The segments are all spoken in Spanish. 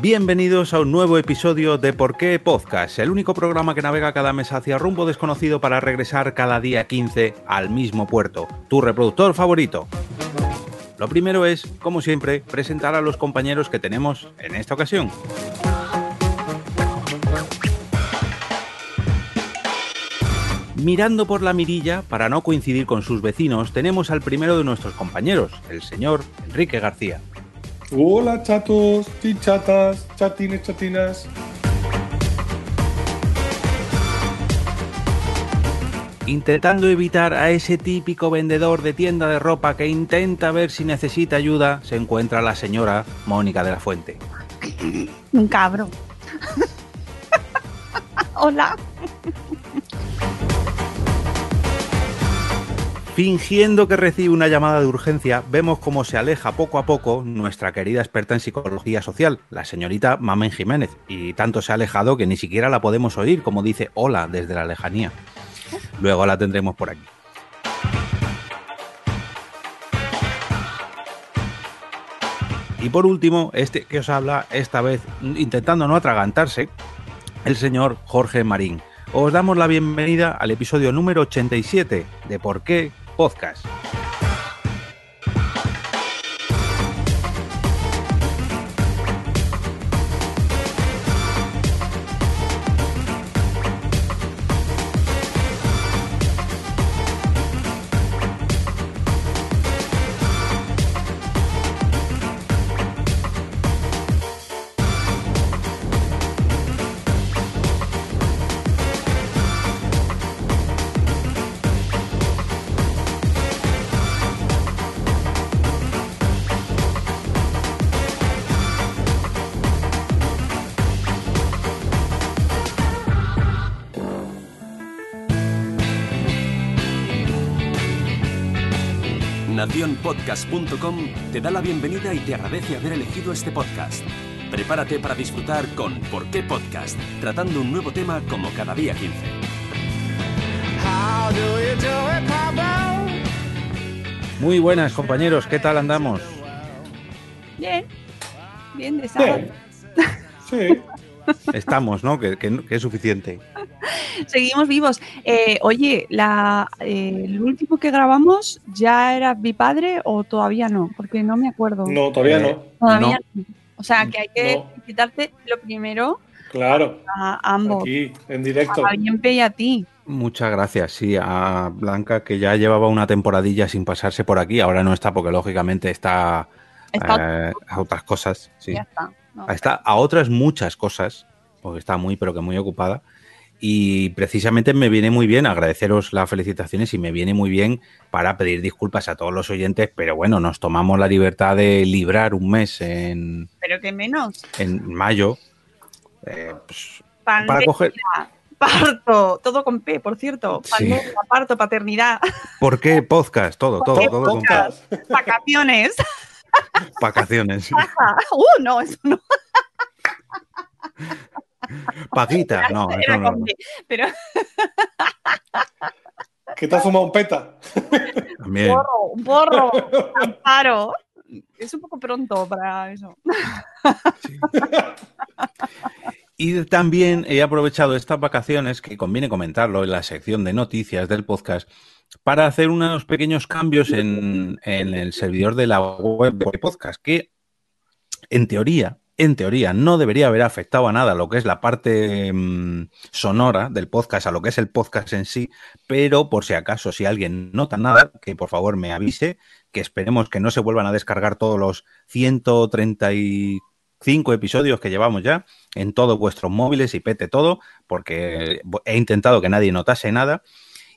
Bienvenidos a un nuevo episodio de Por qué Podcast, el único programa que navega cada mes hacia rumbo desconocido para regresar cada día 15 al mismo puerto, tu reproductor favorito. Lo primero es, como siempre, presentar a los compañeros que tenemos en esta ocasión. Mirando por la mirilla, para no coincidir con sus vecinos, tenemos al primero de nuestros compañeros, el señor Enrique García. Hola chatos, chichatas, chatines, chatinas. Intentando evitar a ese típico vendedor de tienda de ropa que intenta ver si necesita ayuda, se encuentra la señora Mónica de la Fuente. Un cabro. Hola. Fingiendo que recibe una llamada de urgencia, vemos cómo se aleja poco a poco nuestra querida experta en psicología social, la señorita Mamen Jiménez, y tanto se ha alejado que ni siquiera la podemos oír, como dice hola desde la lejanía. Luego la tendremos por aquí. Y por último, este que os habla, esta vez intentando no atragantarse, el señor Jorge Marín. Os damos la bienvenida al episodio número 87 de Por qué Podcast. Nacionpodcast.com te da la bienvenida y te agradece haber elegido este podcast. Prepárate para disfrutar con ¿Por qué Podcast? Tratando un nuevo tema como cada día 15. Muy buenas compañeros, ¿qué tal andamos? Bien. Bien de sábado. Sí. Estamos, ¿no? Que, que- que es suficiente. Seguimos vivos. Eh, oye, la, eh, el último que grabamos ya era mi padre o todavía no, porque no me acuerdo. No, todavía Eh, no. Todavía no. O sea, que hay que No. felicitarte lo primero Claro. a ambos, Aquí, en directo. a Bienpe y a ti. Muchas gracias, sí, a Blanca que ya llevaba una temporadilla sin pasarse por aquí, ahora no está porque lógicamente está Está- eh, a otras cosas, sí. Ya está. No, Está a otras muchas cosas, porque está muy pero que muy ocupada. Y precisamente me viene muy bien agradeceros las felicitaciones y me viene muy bien para pedir disculpas a todos los oyentes, pero bueno, nos tomamos la libertad de librar un mes en, Pero que menos. en mayo. eh, pues, para coger. parto, todo con P, por cierto. Sí. Pandemia, parto, paternidad, ¿Por qué podcast? Todo, todo, todo. con podcast? vacaciones. vacaciones. Uh, no, eso no. Paguita. No, eso no. Pero ¿Qué te has fumado un peta? También. borro, un borro, amparo. Es un poco pronto para eso. Y también he aprovechado estas vacaciones, que conviene comentarlo en la sección de noticias del podcast, para hacer unos pequeños cambios en, en el servidor de la web de podcast, que en teoría, en teoría, no debería haber afectado a nada lo que es la parte mm, sonora del podcast, a lo que es el podcast en sí, pero por si acaso, si alguien nota nada, que por favor me avise, que esperemos que no se vuelvan a descargar todos los 135 episodios que llevamos ya en todos vuestros móviles y pete todo, porque he intentado que nadie notase nada.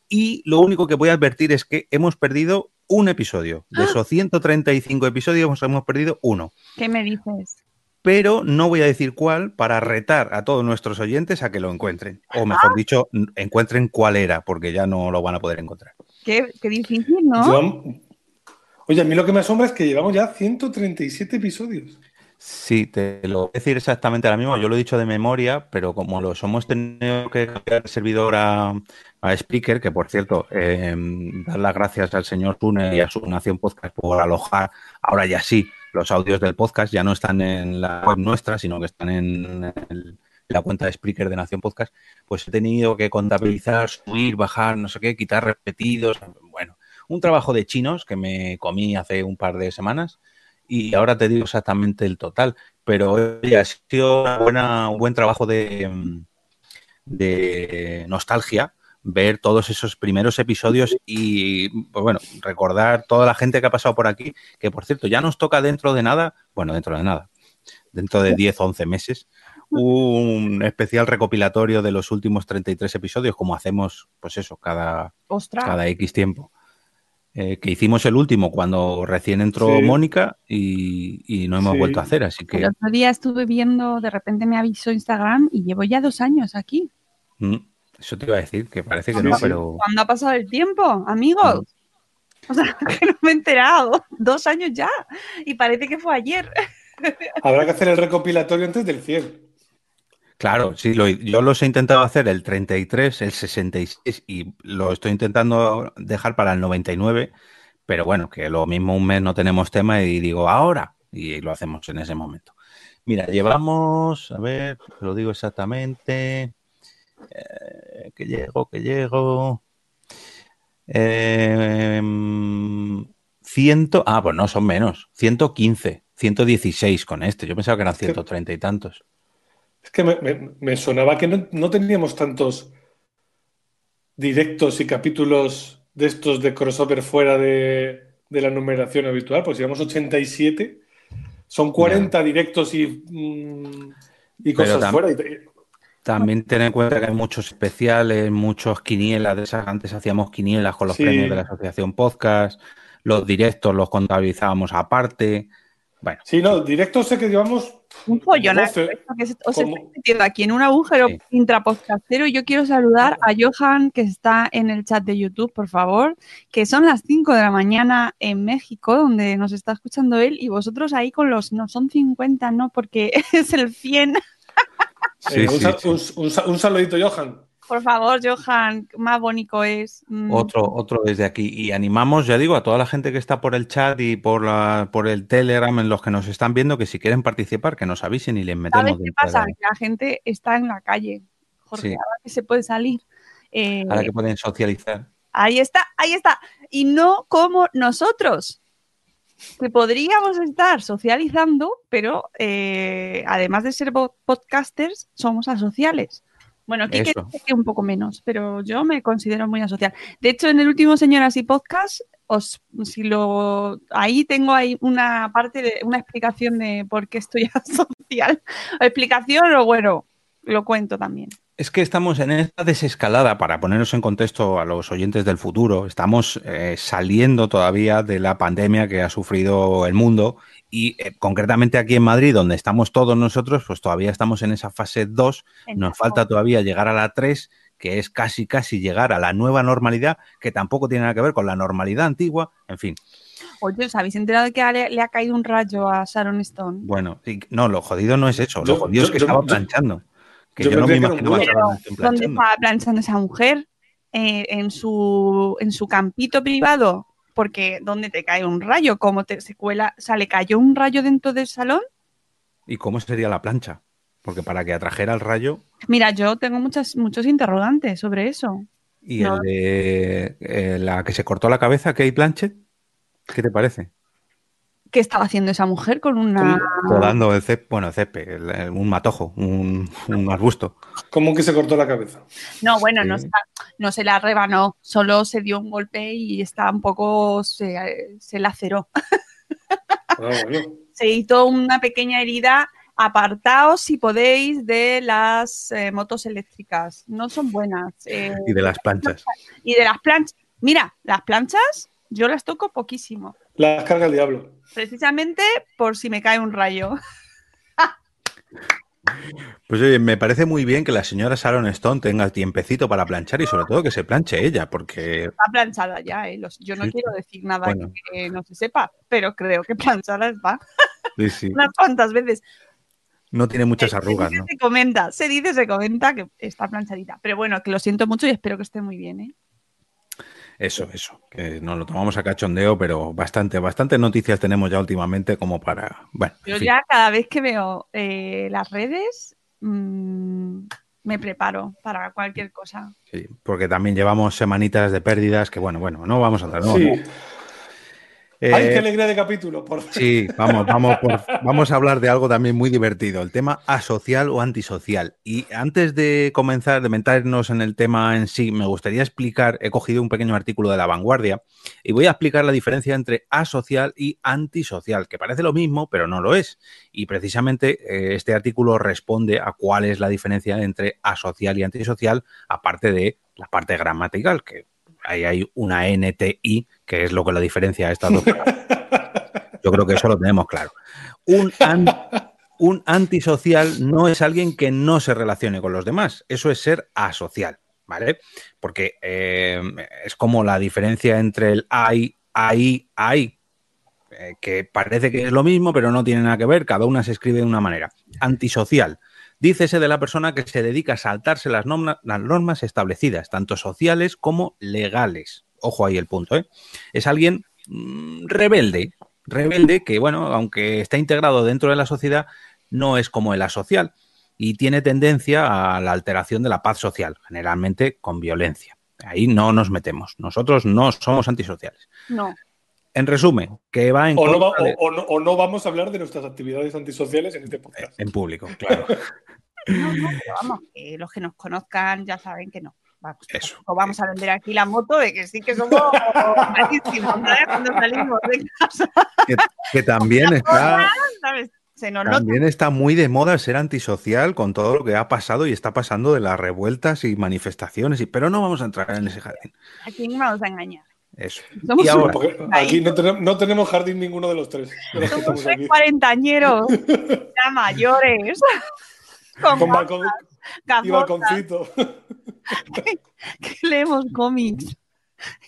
Y lo único que voy a advertir es que hemos perdido un episodio. De esos 135 episodios hemos perdido uno. ¿Qué me dices? Pero no voy a decir cuál para retar a todos nuestros oyentes a que lo encuentren. O mejor dicho, n- encuentren cuál era, porque ya no lo van a poder encontrar. Qué, qué difícil, ¿no? Yo- Oye, a mí lo que me asombra es que llevamos ya 137 episodios. Sí, te lo voy a decir exactamente ahora mismo. Yo lo he dicho de memoria, pero como los hemos tenido que cambiar el servidor a, a Speaker, que por cierto, eh, dar las gracias al señor Tune y a su Nación Podcast por alojar ahora ya sí los audios del podcast ya no están en la web nuestra, sino que están en la cuenta de Spreaker de Nación Podcast, pues he tenido que contabilizar, subir, bajar, no sé qué, quitar repetidos. Bueno, un trabajo de chinos que me comí hace un par de semanas y ahora te digo exactamente el total. Pero oye, ha sido buena, un buen trabajo de nostalgia ver todos esos primeros episodios y, pues bueno, recordar toda la gente que ha pasado por aquí, que por cierto, ya nos toca dentro de nada, bueno, dentro de nada, dentro de 10, 11 meses, un especial recopilatorio de los últimos 33 episodios, como hacemos, pues eso, cada, Ostras. cada X tiempo. Eh, que hicimos el último cuando recién entró Sí. Mónica y, y no hemos Sí. vuelto a hacer, así que El otro día estuve viendo, de repente me avisó Instagram y llevo ya dos años aquí. mm, eso te iba a decir, que parece que no, sí. pero ¿Cuándo ha pasado el tiempo, amigos? Mm. O sea, que no me he enterado. Dos años ya. Y parece que fue ayer. Habrá que hacer el recopilatorio antes del 100. Claro, sí, lo- yo los he intentado hacer el 33, el 66 y lo estoy intentando dejar para el 99, pero bueno, que lo mismo un mes no tenemos tema y digo ahora y lo hacemos en ese momento. Mira, llevamos, a ver, lo digo exactamente, eh, que llego, que llego. Eh, ciento, ah, pues no, son menos, 115, 116 con este, yo pensaba que eran 130 y tantos. Es que me, me- me sonaba que no, no teníamos tantos directos y capítulos de estos de crossover fuera de, de la numeración habitual, pues llevamos 87, son 40 directos y, mm, y cosas fuera. y- También ten en cuenta que hay muchos especiales, muchos quinielas de esas. Antes hacíamos quinielas con los Sí. premios de la Asociación Podcast, los directos los contabilizábamos aparte. Bueno, sí, no, directos sé que llevamos Un follón. 12. esto que se- os estoy metiendo aquí en un agujero Sí. intrapodcastero. y Yo quiero saludar a Johan, que está en el chat de YouTube, por favor, que son las 5 de la mañana en México, donde nos está escuchando él, y vosotros ahí con los, no son 50, no, porque es el 100. Sí, Venga, un, sí, sal- sí. un- un sal- un saludito, Johan. Por favor, Johan, más bonito es. Mm, otro, otro desde aquí. Y animamos, ya digo, a toda la gente que está por el chat y por, la, por el Telegram, en los que nos están viendo, que si quieren participar, que nos avisen y les metemos ¿Sabes qué pasa? la- Que la gente está en la calle. Jorge, Sí. ahora que se puede salir. Eh, Ahora que pueden socializar. Ahí está, ahí está. Y no como nosotros, que podríamos estar socializando, pero eh, además de ser podcasters, somos asociales. Bueno, aquí Eso. que un poco menos, pero yo me considero muy asocial. De hecho, en el último Señoras y Podcast, os, si lo, ahí tengo ahí una parte de una explicación de por qué estoy asocial. Explicación o bueno, lo cuento también. Es que estamos en esta desescalada, para ponernos en contexto a los oyentes del futuro, estamos eh, saliendo todavía de la pandemia que ha sufrido el mundo y eh, concretamente aquí en Madrid, donde estamos todos nosotros, pues todavía estamos en esa fase 2, nos falta todavía llegar a la 3, que es casi casi llegar a la nueva normalidad, que tampoco tiene nada que ver con la normalidad antigua, en fin. Oye, ¿os habéis enterado de que le, le ha caído un rayo a Sharon Stone? Bueno, y- no, lo jodido no es eso, lo Yo- jodido es que yo- estaba yo- planchando. Que yo yo, no me que ¿Dónde estaba planchando esa mujer? Eh, en, su, en su campito privado. Porque ¿dónde te cae un rayo? ¿Cómo te se cuela? O sea, ¿le cayó un rayo dentro del salón? ¿Y cómo sería la plancha? Porque para que atrajera el rayo Mira, yo tengo muchas, muchos interrogantes sobre eso. y No. el de eh, la que se cortó la cabeza, Kate Blanchett, ¿qué te parece? ¿Qué estaba haciendo esa mujer con una... Podando el césped, bueno, el césped, el- el- un matojo, un, un arbusto. ¿Cómo que se cortó la cabeza? No, bueno, no, Sí. está- no se la rebanó, solo se dio un golpe y está un poco... se, se laceró. Ah, bueno. se hizo una pequeña herida. Apartaos si podéis de las eh, motos eléctricas. No son buenas. eh, Y de las planchas. y de las planchas. Mira, las planchas yo las toco poquísimo. Las carga el diablo. Precisamente por si me cae un rayo. Pues oye, me parece muy bien que la señora Sharon Stone tenga el tiempecito para planchar y sobre todo que se planche ella, porque Está planchada ya, eh, los- yo no Sí. quiero decir nada Bueno. que no se sepa, pero creo que planchada está sí, sí, unas cuantas veces. no tiene muchas Se arrugas, dice, ¿no? Se comenta, se dice, se comenta que está planchadita. Pero bueno, que lo siento mucho y espero que esté muy bien, ¿eh? Eso, eso, que nos lo tomamos a cachondeo, pero bastante, bastante noticias tenemos ya últimamente como para... Bueno, Yo ya cada vez que veo eh, las redes mmm, me preparo para cualquier cosa. Sí, porque también llevamos semanitas de pérdidas que, bueno, bueno, no vamos a entrar. No, sí. no. Eh, ¡Ay, qué alegría de capítulo! Por... Sí, vamos, vamos, por, vamos a hablar de algo también muy divertido, el tema asocial o antisocial. Y antes de comenzar, de meternos en el tema en sí, me gustaría explicar, he cogido un pequeño artículo de La Vanguardia y voy a explicar la diferencia entre asocial y antisocial, que parece lo mismo, pero no lo es. Y precisamente eh, este artículo responde a cuál es la diferencia entre asocial y antisocial, aparte de la parte gramatical, que ahí hay una NTI, que es lo que lo diferencia a estas dos Yo creo que eso lo tenemos claro. Un, an, un, antisocial no es alguien que no se relacione con los demás, eso es ser asocial, ¿vale? Porque eh, es como la diferencia entre el hay, ahí, ahí, eh, que parece que es lo mismo, pero no tiene nada que ver, cada una se escribe de una manera. Antisocial. Dícese de la persona que se dedica a saltarse las, norma, las, normas establecidas, tanto sociales como legales. Ojo ahí el punto, ¿eh? Es alguien mmm, rebelde, rebelde que, bueno, aunque está integrado dentro de la sociedad, no es como el asocial y tiene tendencia a la alteración de la paz social, generalmente con violencia. Ahí no nos metemos. Nosotros no somos antisociales. No. En resumen, que va en o no, va, de... o, o, no, o no, vamos a hablar de nuestras actividades antisociales en este podcast. En público, claro. no, no, pero vamos, que los que nos conozcan ya saben que no. Vamos, Eso. vamos a vender aquí la moto de que sí que somos malísimos, ¿sabes? Cuando salimos de casa. Que, que también está. ¿sabes? Se nos También nota. está muy de moda ser antisocial con todo lo que ha pasado y está pasando de las revueltas y manifestaciones, y, pero no vamos a entrar en ese jardín. ¿A quién vamos a engañar? Eso. Somos Y ahora, Porque aquí no tenemos, no tenemos jardín ninguno de los tres. de Somos tres cuarentañeros, ya mayores. Con Con gafas, balcón y gafotas, balconcito. que leemos cómics.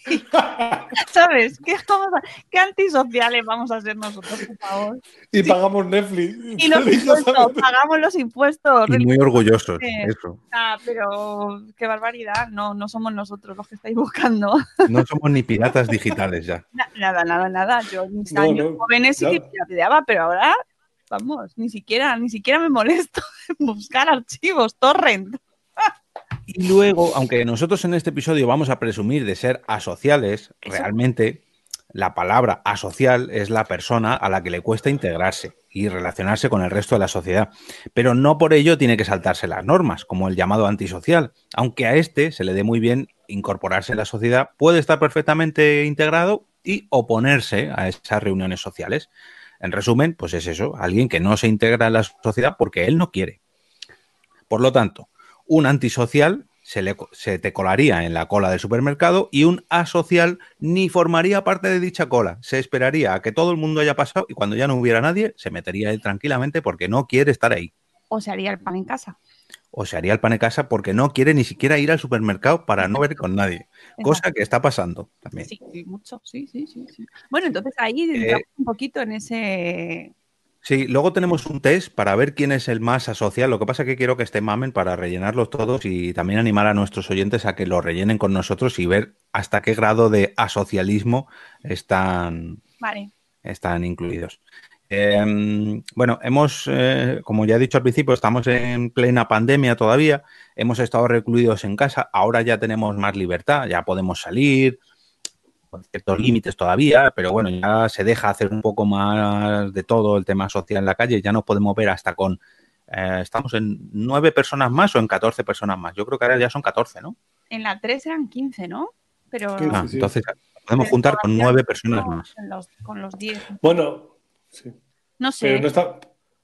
¿Sabes? ¿Qué, vamos a- qué antisociales vamos a ser nosotros, por favor? Y pagamos Netflix. Y los impuestos, pagamos los impuestos. y muy orgullosos. Sí. Eso. Ah, pero qué barbaridad, no, no somos nosotros los que estáis buscando. No somos ni piratas digitales ya. Na- Nada, nada, nada. Yo en mis No, años no, jóvenes sí que pirateaba, pero ahora, vamos, ni siquiera, ni siquiera me molesto en buscar archivos, torrent. Y luego, aunque nosotros en este episodio vamos a presumir de ser asociales, Eso. realmente la palabra asocial es la persona a la que le cuesta integrarse y relacionarse con el resto de la sociedad. Pero no por ello tiene que saltarse las normas, como el llamado antisocial. Aunque a este se le dé muy bien incorporarse en la sociedad, puede estar perfectamente integrado y oponerse a esas reuniones sociales. En resumen, pues es eso, alguien que no se integra en la sociedad porque él no quiere. Por lo tanto, un antisocial se, le, se te colaría en la cola del supermercado y un asocial ni formaría parte de dicha cola. Se esperaría a que todo el mundo haya pasado y cuando ya no hubiera nadie, se metería él tranquilamente porque no quiere estar ahí. O se haría el pan en casa. O se haría el pan en casa porque no quiere ni siquiera ir al supermercado para no ver con nadie. Cosa que está pasando también. Sí, mucho, sí, sí, sí, sí. Bueno, entonces ahí Eh, un poquito en ese. Sí, luego tenemos un test para ver quién es el más asocial. Lo que pasa es que quiero que esté mamen para rellenarlos todos y también animar a nuestros oyentes a que lo rellenen con nosotros y ver hasta qué grado de asocialismo están, Vale. están incluidos. Eh, bueno, hemos, eh, como ya he dicho al principio, estamos en plena pandemia todavía, hemos estado recluidos en casa, ahora ya tenemos más libertad, ya podemos salir, con ciertos límites todavía, pero bueno, ya se deja hacer un poco más de todo el tema social en la calle, ya nos podemos ver hasta con, eh, estamos en nueve personas más o en 14 personas más, yo creo que ahora ya son 14, ¿no? En la 3 eran 15, ¿no? Pero. 15. Ah, sí. entonces podemos pero juntar con nueve personas más. los- con los 10. Bueno, sí. No sé. Pero no, está,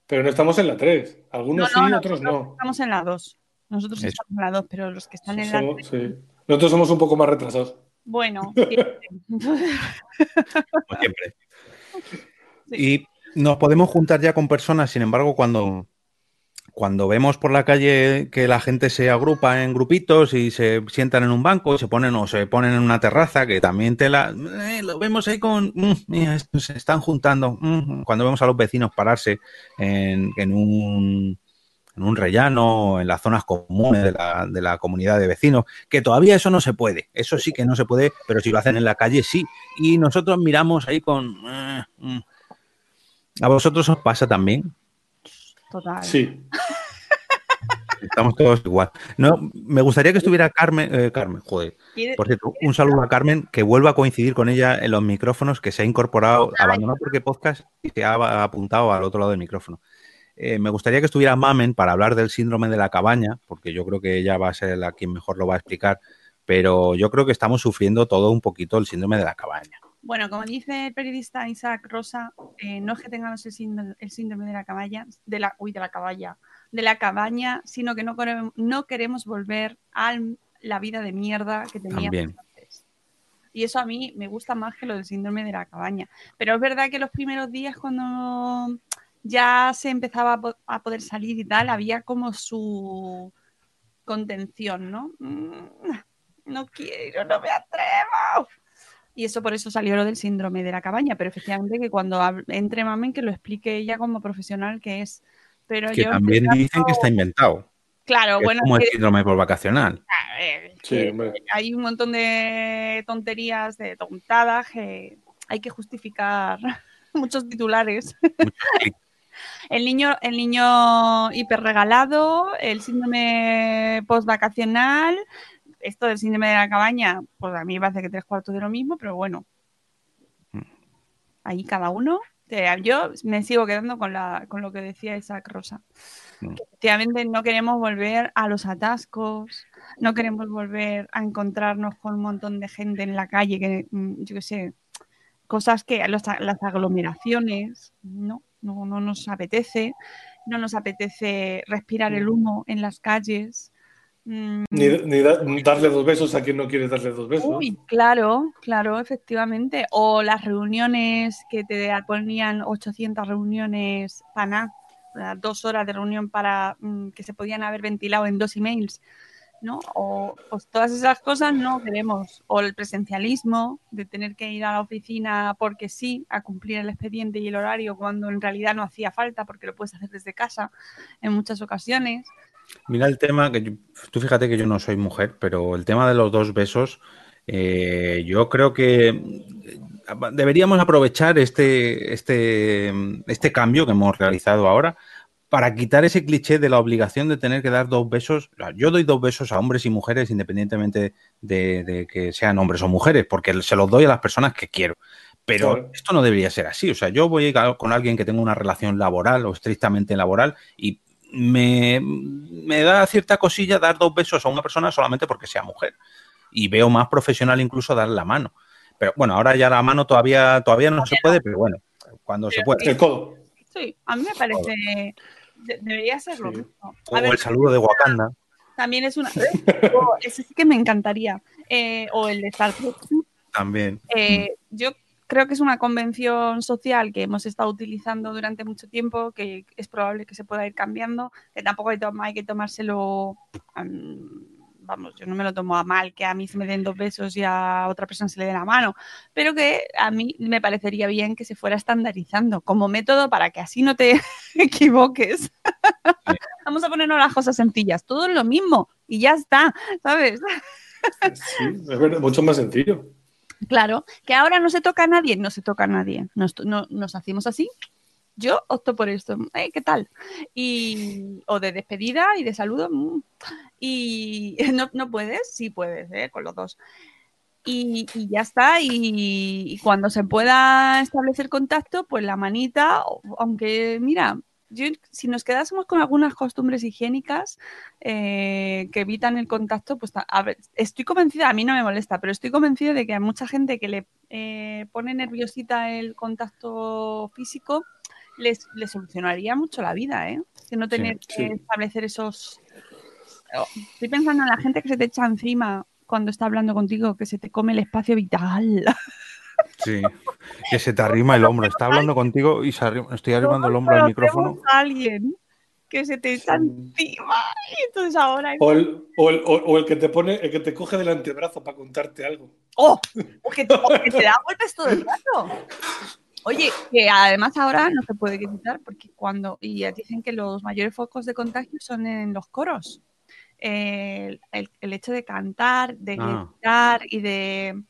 pero no estamos en la 3. Algunos No, no, sí, otros no. Estamos en la 2. Nosotros Eso. estamos en la 2, pero los que están en la Somos- 3. sí. Nosotros somos un poco más retrasados. Bueno, siempre. como siempre. Y nos podemos juntar ya con personas, sin embargo, cuando, cuando vemos por la calle que la gente se agrupa en grupitos y se sientan en un banco, se ponen o se ponen en una terraza, que también te la eh, lo vemos ahí con mm, mira, se están juntando. mm. Cuando vemos a los vecinos pararse en, en un en un rellano, en las zonas comunes de la, de la, comunidad de vecinos, que todavía eso no se puede, eso sí que no se puede, pero si lo hacen en la calle, sí. Y nosotros miramos ahí con... Eh, mm. ¿A vosotros os pasa también? Total. Sí. Estamos todos igual. No, me gustaría que estuviera Carmen, eh, Carmen, joder. Por cierto, un saludo a Carmen, que vuelva a coincidir con ella en los micrófonos, que se ha incorporado, abandonado porque podcast y se ha apuntado al otro lado del micrófono. Eh, me gustaría que estuviera Mamen para hablar del síndrome de la cabaña, porque yo creo que ella va a ser la quien mejor lo va a explicar, pero yo creo que estamos sufriendo todo un poquito el síndrome de la cabaña. Bueno, como dice el periodista Isaac Rosa, eh, no es que tengamos el síndrome, de la cabaña, de la, uy, de la caballa, de la cabaña, sino que no queremos, no queremos volver a la vida de mierda que teníamos antes. Y eso a mí me gusta más que lo del síndrome de la cabaña. Pero es verdad que los primeros días cuando ya se empezaba a poder salir y tal, había como su contención, ¿no? Mm, no quiero, no me atrevo. Y eso por eso salió lo del síndrome de la cabaña, pero efectivamente que cuando entre Mamen que lo explique ella como profesional que es. Pero que también dicen que está inventado. Claro, bueno. como el síndrome por vacacional. hay un montón de tonterías, de tontadas que hay que justificar muchos titulares. El niño, el niño hiperregalado, el síndrome postvacacional, esto del síndrome de la cabaña, pues a mí me parece que tres cuartos de lo mismo, pero bueno. Mm. Ahí cada uno. Yo me sigo quedando con, la, con lo que decía Isaac Rosa. Mm. efectivamente no queremos volver a los atascos, no queremos volver a encontrarnos con un montón de gente en la calle, que mm, yo qué sé, cosas que las aglomeraciones, no, no, no nos apetece, no nos apetece respirar el humo en las calles, Mm. Ni, darle dos besos a quien no quiere darle dos besos. Uy, claro, claro, efectivamente. O las reuniones que te ponían 800 reuniones para dos horas de reunión para mm, que se podían haber ventilado en dos emails. ¿No? O pues todas esas cosas no queremos. O el presencialismo, de tener que ir a la oficina porque sí, a cumplir el expediente y el horario, cuando en realidad no hacía falta porque lo puedes hacer desde casa en muchas ocasiones. Mira el tema, que tú fíjate que yo no soy mujer, pero el tema de los dos besos, eh, yo creo que eh, deberíamos aprovechar este, este, este cambio que hemos realizado ahora para quitar ese cliché de la obligación de tener que dar dos besos. Yo doy dos besos a hombres y mujeres independientemente de, que sean hombres o mujeres, porque se los doy a las personas que quiero. Pero esto no debería ser así. O sea, yo voy con alguien que tenga una relación laboral o estrictamente laboral y me, da cierta cosilla dar dos besos a una persona solamente porque sea mujer. Y veo más profesional incluso dar la mano. Pero bueno, ahora ya la mano todavía, todavía no se puede, pero bueno, cuando se puede. El codo. Sí, a mí me parece. Debería ser lo mismo. o el saludo de Wakanda. También es una. Oh, ese sí que me encantaría. Eh, o el de Star También. Eh, yo creo que es una convención social que hemos estado utilizando durante mucho tiempo, que es probable que se pueda ir cambiando, que tampoco hay, que tomárselo, vamos, yo no me lo tomo a mal, que a mí se me den dos besos y a otra persona se le dé la mano, pero que a mí me parecería bien que se fuera estandarizando como método para que así no te equivoques. Vamos a ponernos las cosas sencillas, todo es lo mismo y ya está, ¿sabes? Sí, es verdad, mucho más sencillo. Claro, que ahora no se toca a nadie, no se toca a nadie. Nos, no, nos hacemos así. Yo opto por esto. Eh, ¿Qué tal? Y, o de despedida y de saludo. Mm. Y no, no puedes, sí puedes, ¿eh? con los dos. Y, ya está. Y, y, cuando se pueda establecer contacto, pues la manita, aunque mira, si nos quedásemos con algunas costumbres higiénicas eh, que evitan el contacto, pues estoy convencida, a mí no me molesta, pero estoy convencida de que a mucha gente que le eh, pone nerviosita el contacto físico, les, solucionaría mucho la vida, ¿eh? Que no tener que establecer esos... Estoy pensando en la gente que se te echa encima cuando está hablando contigo, que se te come el espacio vital. Sí, que se te arrima el hombro. Está hablando contigo y estoy arrimando el hombro al micrófono. alguien que se te está encima y entonces ahora... O el, o, el, o el, que te pone, el que te coge del antebrazo para contarte algo. ¡Oh! O que, te, da golpes todo el rato. Oye, que además ahora no se puede quitar porque cuando, y dicen que los mayores focos de contagio son en los coros. El, el- el hecho de cantar, de Ah. gritar y de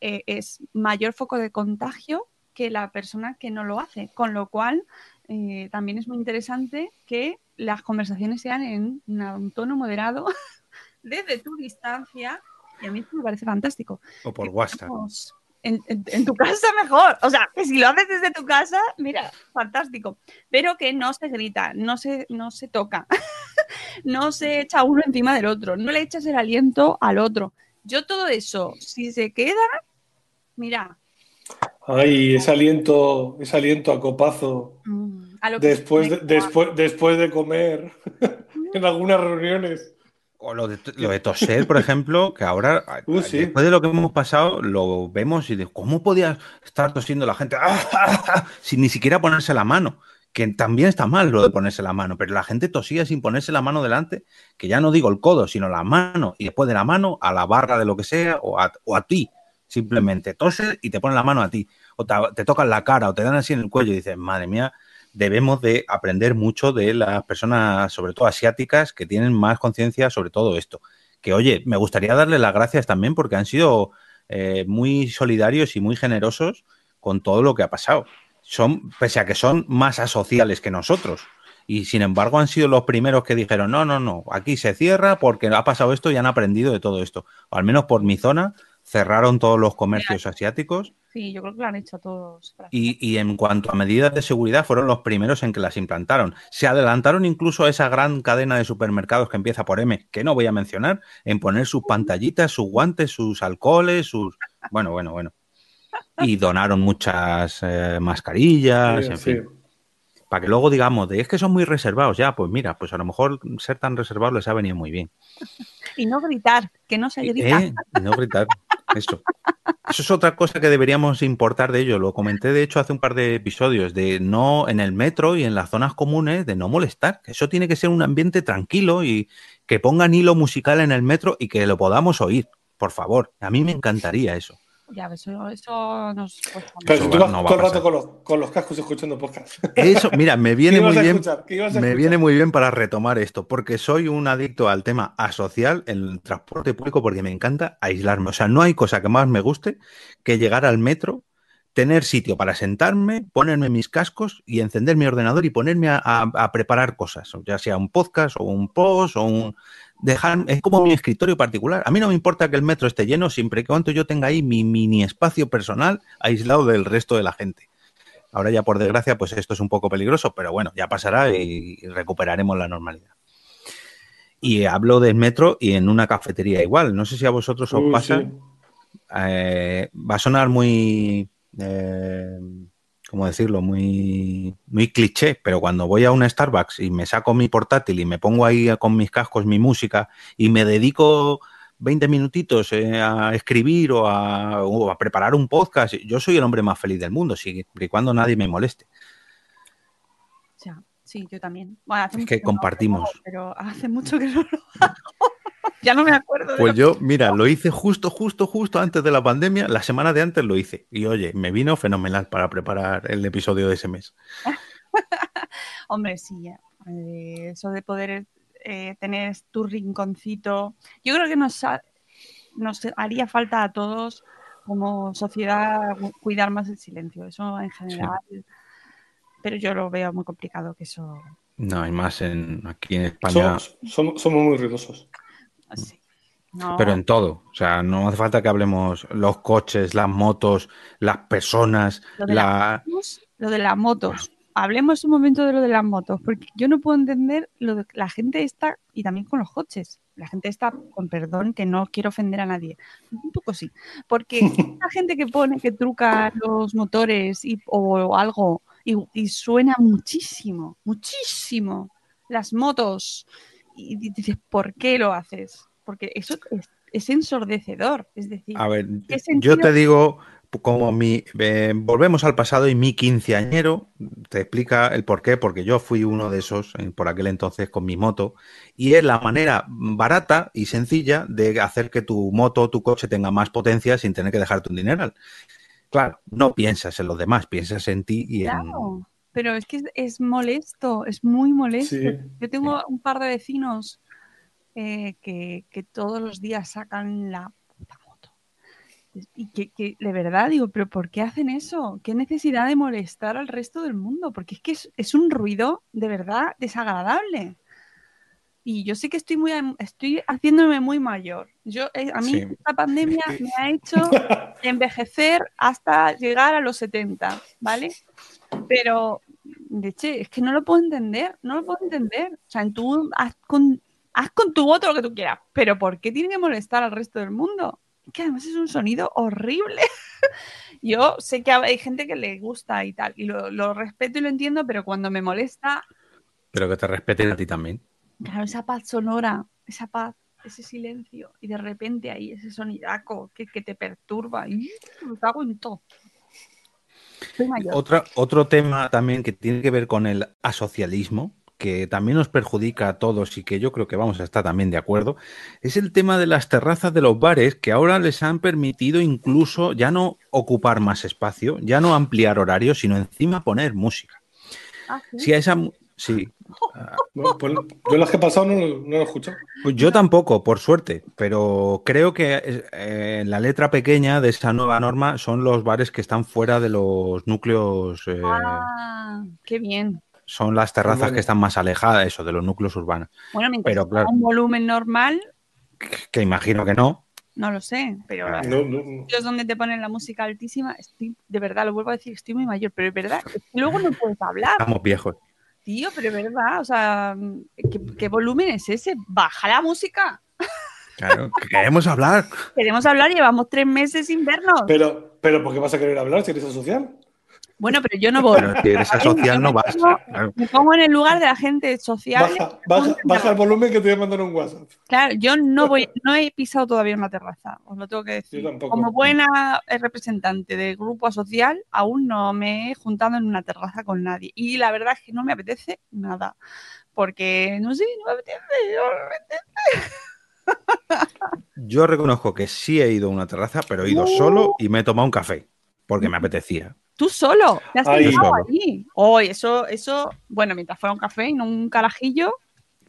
eh, es mayor foco de contagio que la persona que no lo hace. Con lo cual, eh, también es muy interesante que las conversaciones sean en un tono moderado desde tu distancia. Y a mí esto me parece fantástico. O por que WhatsApp. podamos- En, en- en tu casa mejor. O sea, que si lo haces desde tu casa, mira, fantástico. Pero que no se grita, no se, no se toca, no se echa uno encima del otro, no le echas el aliento al otro. Yo todo eso, si se queda, mira, Ay, ese aliento, ese aliento a copazo mm, a lo que después de, después, después de comer en algunas reuniones. O lo de, lo de toser, por ejemplo, que ahora, Uh, sí. después de lo que hemos pasado, lo vemos y de cómo podía estar tosiendo la gente ¡Ah, ah, ah! sin ni siquiera ponerse la mano. Que también está mal lo de ponerse la mano, pero la gente tosía sin ponerse la mano delante, que ya no digo el codo, sino la mano, y después de la mano a la barra de lo que sea, o a, o a ti. Simplemente toses y te ponen la mano a ti, o te, te tocan la cara, o te dan así en el cuello y dices, madre mía, debemos de aprender mucho de las personas, sobre todo asiáticas, que tienen más conciencia sobre todo esto. Que oye, me gustaría darles las gracias también porque han sido eh, muy solidarios y muy generosos con todo lo que ha pasado. Son, pese a que son más asociales que nosotros. Y sin embargo han sido los primeros que dijeron, no, no, no, aquí se cierra porque ha pasado esto y han aprendido de todo esto. O al menos por mi zona, cerraron todos los comercios asiáticos Sí, yo creo que lo han hecho todos. y, y en cuanto a medidas de seguridad, fueron los primeros en que las implantaron. Se adelantaron incluso a esa gran cadena de supermercados que empieza por M, que no voy a mencionar, en poner sus pantallitas, sus guantes, sus alcoholes, sus... Bueno, bueno, bueno. Y donaron muchas eh, mascarillas, Sí, en sí. fin. Para que luego digamos, de, es que son muy reservados, ya, pues mira, pues a lo mejor ser tan reservado les ha venido muy bien. Y no gritar, que no se grita. ¿Eh? No gritar. Eso. Eso es otra cosa que deberíamos importar de ello. Lo comenté, de hecho, hace un par de episodios, de no en el metro y en las zonas comunes, de no molestar. Eso tiene que ser un ambiente tranquilo y que pongan hilo musical en el metro y que lo podamos oír. Por favor. A mí me encantaría eso. Ya, eso, eso nos cuesta Pero si tú va- vas no va todo el rato con los, con los cascos escuchando podcast. Eso, mira, me viene ¿Qué ibas muy bien. Me viene muy bien para retomar esto, porque soy un adicto al tema asocial en el transporte público, porque me encanta aislarme. O sea, no hay cosa que más me guste que llegar al metro, tener sitio para sentarme, ponerme mis cascos y encender mi ordenador y ponerme a, a- a preparar cosas, ya sea un podcast o un post o un... Dejar, es como mi escritorio particular. A mí no me importa que el metro esté lleno siempre y cuando yo tenga ahí mi mini espacio personal aislado del resto de la gente. Ahora ya por desgracia, pues esto es un poco peligroso, pero bueno, ya pasará y recuperaremos la normalidad. Y hablo del metro y en una cafetería igual. No sé si a vosotros os Uy, pasa. sí. Eh, va a sonar muy, eh, ¿cómo decirlo? Muy, muy cliché, pero cuando voy a un Starbucks y me saco mi portátil y me pongo ahí con mis cascos mi música y me dedico 20 minutitos eh, a escribir o a, o a preparar un podcast, yo soy el hombre más feliz del mundo, siempre y cuando nadie me moleste. Sea, sí, yo también. Bueno, hace Es mucho que lo compartimos. pero hace mucho que no lo hago. ya no me acuerdo Pues yo, mira, lo hice justo, justo, justo antes de la pandemia. La semana de antes lo hice. Y oye, me vino fenomenal para preparar el episodio de ese mes. Hombre, sí, ya. Eh, eso de poder eh, tener tu rinconcito. Yo creo que nos, ha- nos haría falta a todos como sociedad cu- cuidar más el silencio. Eso en general. Pero yo lo veo muy complicado que eso. No, hay más en, aquí en España, Somos, somos, somos muy ruidosos. Así. No, pero en todo. O sea, no hace falta que hablemos los coches, las motos, las personas, Lo de la... hablemos lo de las motos. Hablemos un momento de lo de las motos, porque yo no puedo entender lo de la gente está, y también con los coches, la gente está, con perdón, que no quiero ofender a nadie, un poco sí, porque la gente que pone, que truca los motores y, o algo, y, y suena muchísimo, muchísimo las motos, y dices, ¿por qué lo haces? Porque eso es, es ensordecedor, es decir, A ver, ¿Qué yo te digo, como mi... eh, volvemos al pasado y mi quinceañero te explica el por qué, porque yo fui uno de esos eh, por aquel entonces con mi moto y es la manera barata y sencilla de hacer que tu moto o tu coche tenga más potencia sin tener que dejarte un dineral. claro, no piensas en los demás, piensas en ti y en... Pero es que es, es molesto, es muy molesto. Sí. Yo tengo un par de vecinos eh, que, que todos los días sacan la puta moto. Y que, que de verdad digo, pero ¿por qué hacen eso? ¿Qué necesidad de molestar al resto del mundo? Porque es que es, es un ruido de verdad desagradable. Y yo sé que estoy muy estoy haciéndome muy mayor. Yo eh, a mí Sí. esta pandemia me ha hecho envejecer hasta llegar a los 70, ¿vale? Pero, leche, es que no lo puedo entender, no lo puedo entender. O sea, en tú haz con, haz con tu voto lo que tú quieras, pero ¿por qué tiene que molestar al resto del mundo? Que además es un sonido horrible. Yo sé que hay gente que le gusta y tal, y lo, lo respeto y lo entiendo, pero cuando me molesta, Pero que te respeten a ti también. claro, esa paz sonora, esa paz, ese silencio, y de repente ahí ese sonidaco que, que te perturba, y me cago en todo. Otra, otro tema también que tiene que ver con el asocialismo, que también nos perjudica a todos y que yo creo que vamos a estar también de acuerdo, es el tema de las terrazas de los bares que ahora les han permitido incluso ya no ocupar más espacio, ya no ampliar horarios, sino encima poner música. Ah, ¿sí? Si a esa... Sí, Bueno, pues yo las que he pasado no, lo- no lo he escuchado. Pues yo tampoco, por suerte, pero creo que eh, en la letra pequeña de esa nueva norma son los bares que están fuera de los núcleos, eh, Ah, qué bien. son las terrazas Bueno. que están más alejadas, eso, de los núcleos urbanos. Bueno, mientras Pero, sea claro. un volumen normal, Que imagino que no. no lo sé, pero Ah. No, no, no. sitios donde te ponen la música altísima, estoy, de verdad, lo vuelvo a decir, estoy muy mayor, pero es verdad, luego no puedes hablar, Estamos viejos. Tío, pero es verdad, o sea, ¿qué, qué volumen es ese? Baja la música. Claro, que queremos hablar. Queremos hablar, llevamos tres meses sin vernos. Pero, pero ¿por qué vas a querer hablar si eres asocial? Bueno, pero yo no voy. Pero si eres asocial no vas. Claro. Me pongo en el lugar de la gente social. Baja, baja, baja el volumen que te voy a mandar un WhatsApp. Claro, yo no voy, no he pisado todavía una terraza, os lo tengo que decir. Yo tampoco. Como buena eh, representante del grupo social, aún no me he juntado en una terraza con nadie. Y la verdad es que no me apetece nada. Porque, no sé, no me apetece. no me apetece. Yo reconozco que sí he ido a una terraza, pero he ido solo y me he tomado un café, porque me apetecía. Tú solo, te has Ahí. allí. Oh, eso, eso, bueno, mientras fuera un café y no un carajillo,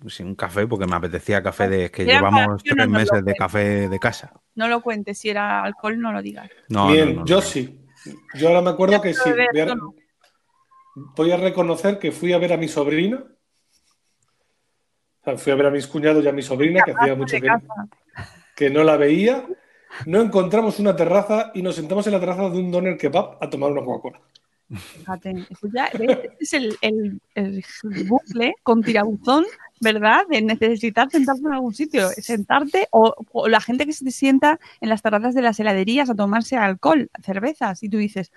Sí, un café, porque me apetecía café de que Era llevamos tres no lo meses de café de casa. no lo cuentes. Si era alcohol, no lo digas. No, Bien, no, no, yo no. sí. Yo ahora me acuerdo que sí. Voy a, voy reconocer que fui a ver a mi sobrina. O sea, fui a ver a mis cuñados y a mi sobrina, que hacía mucho que, que no la veía. No encontramos una terraza y nos sentamos en la terraza de un doner kebab a tomar una Coca-Cola. Fíjate. Este es el, el- el bucle con tirabuzón, ¿verdad? De necesitar sentarte en algún sitio, sentarte o, o la gente que se sienta en las terrazas de las heladerías a tomarse alcohol, cervezas, y tú dices,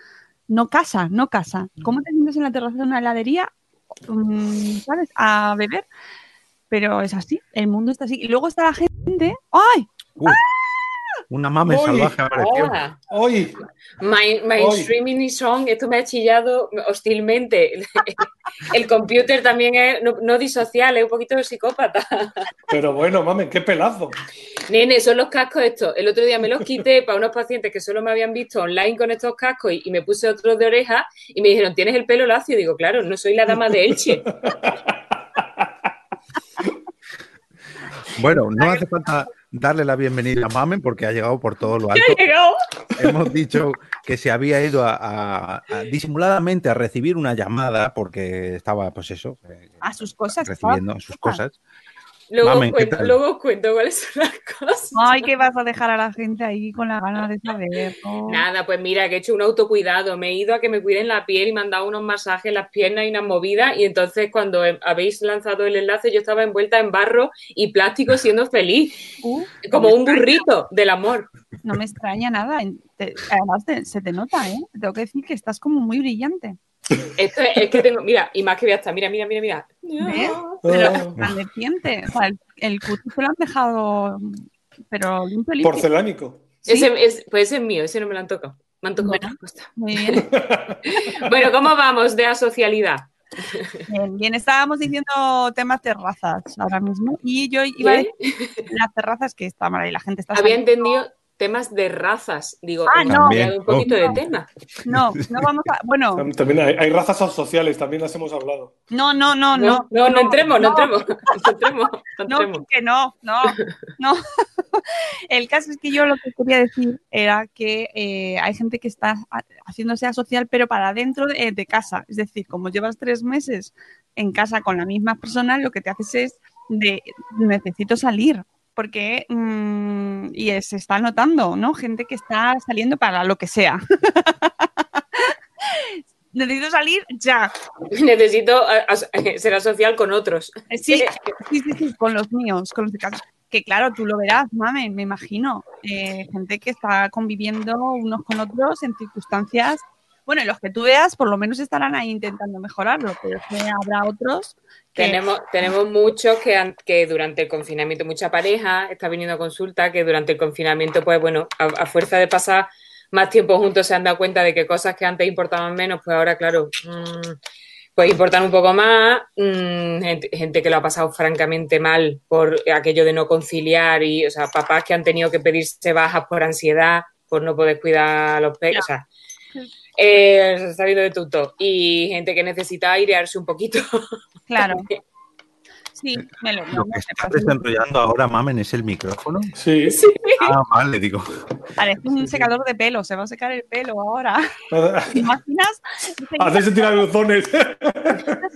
no casa, no casa. ¿Cómo te sientas en la terraza de una heladería, mm, ¿sabes? A beber. Pero es así, el mundo está así. Y luego está la gente, ¡ay! Uy, una mame Uy. salvaje apareció. Hola. Hoy, My, mainstreaming is on. Esto me ha chillado hostilmente. El computer también es no, no disocial, es un poquito psicópata. pero bueno, mames, qué pelazo. Nene, son los cascos estos. El otro día me los quité para unos pacientes que solo me habían visto online con estos cascos y, y me puse otros de oreja y me dijeron, ¿tienes el pelo lacio? Y digo, claro, no soy la dama de Elche. Bueno, no hace falta darle la bienvenida a Mamen porque ha llegado por todo lo alto. Llegó. Hemos dicho que se había ido a, a- a- disimuladamente a recibir una llamada porque estaba, pues eso, eh, A sus cosas. recibiendo sus cosas. Luego, Mamen, os ¿qué cuento, tal? luego os cuento cuáles son las cosas. Ay, que vas a dejar a la gente ahí con las ganas de saber. ¿no? Nada, pues mira, que he hecho un autocuidado. Me he ido a que me cuiden la piel y me han dado unos masajes en las piernas y unas movidas. Y entonces, cuando habéis lanzado el enlace, yo estaba envuelta en barro y plástico siendo feliz, Uh, como un burrito del amor. No me extraña nada. además, se te nota, ¿eh? Tengo que decir que estás como muy brillante. Esto es, es que tengo, mira, y más que voy a estar, mira, mira, mira, mira. ¿Ves? Pero Ah. resplandeciente. O sea, el, el cutis lo han dejado, pero limpio, limpio. Porcelánico. Sí, Ese es, pues ese es mío, ese no me lo han tocado. Me han tocado Bueno. otra cosa. muy bien. Bueno, ¿cómo vamos de asocialidad? bien. Bien, estábamos diciendo temas terrazas ahora mismo. Y yo iba a decir las terrazas que está mal ahí, la gente está Había saliendo. entendido, temas de razas. Digo, Ah, no. un poquito Oh. de tema. No, no vamos a. Bueno, También hay, hay razas sociales, también las hemos hablado. no, no, no, No, no. no, no, entremos, no, entremos. No entremos, no entremos. que no, no, no. El caso es que yo lo que quería decir era que eh, hay gente que está ha- haciéndose asocial, pero para dentro de, de casa. Es decir, como llevas tres meses en casa con la misma persona, lo que te haces es de necesito salir. Porque, mm, y se está notando, ¿no? Gente que está saliendo para lo que sea. necesito salir ya. Necesito ser social con otros. Eh, Sí, sí, sí, sí, con los míos, con los de casa. Que claro, tú lo verás, mamen, me imagino. Eh, gente que está conviviendo unos con otros en circunstancias. Bueno, y los que tú veas, por lo menos estarán ahí intentando mejorarlo, pero habrá otros que. Tenemos, tenemos muchos que, han- que durante el confinamiento, mucha pareja está viniendo a consulta, que durante el confinamiento, pues bueno, a, a fuerza de pasar más tiempo juntos se han dado cuenta de que cosas que antes importaban menos, pues ahora, claro, mm, pues importan un poco más. Mm, gente, gente que lo ha pasado francamente mal por aquello de no conciliar y, o sea, papás que han tenido que pedirse bajas por ansiedad, por no poder cuidar a los peques, o sea, eh, se está viendo de todo. Y gente que necesita airearse un poquito. Claro. Sí, me lo, Lo que está desenrollando ahora, mamen, es el micrófono. Sí. Sí. Ah, vale, digo. Parece un secador de pelo, se va a secar el pelo ahora. ¿Te imaginas? Haces sentir aguzones.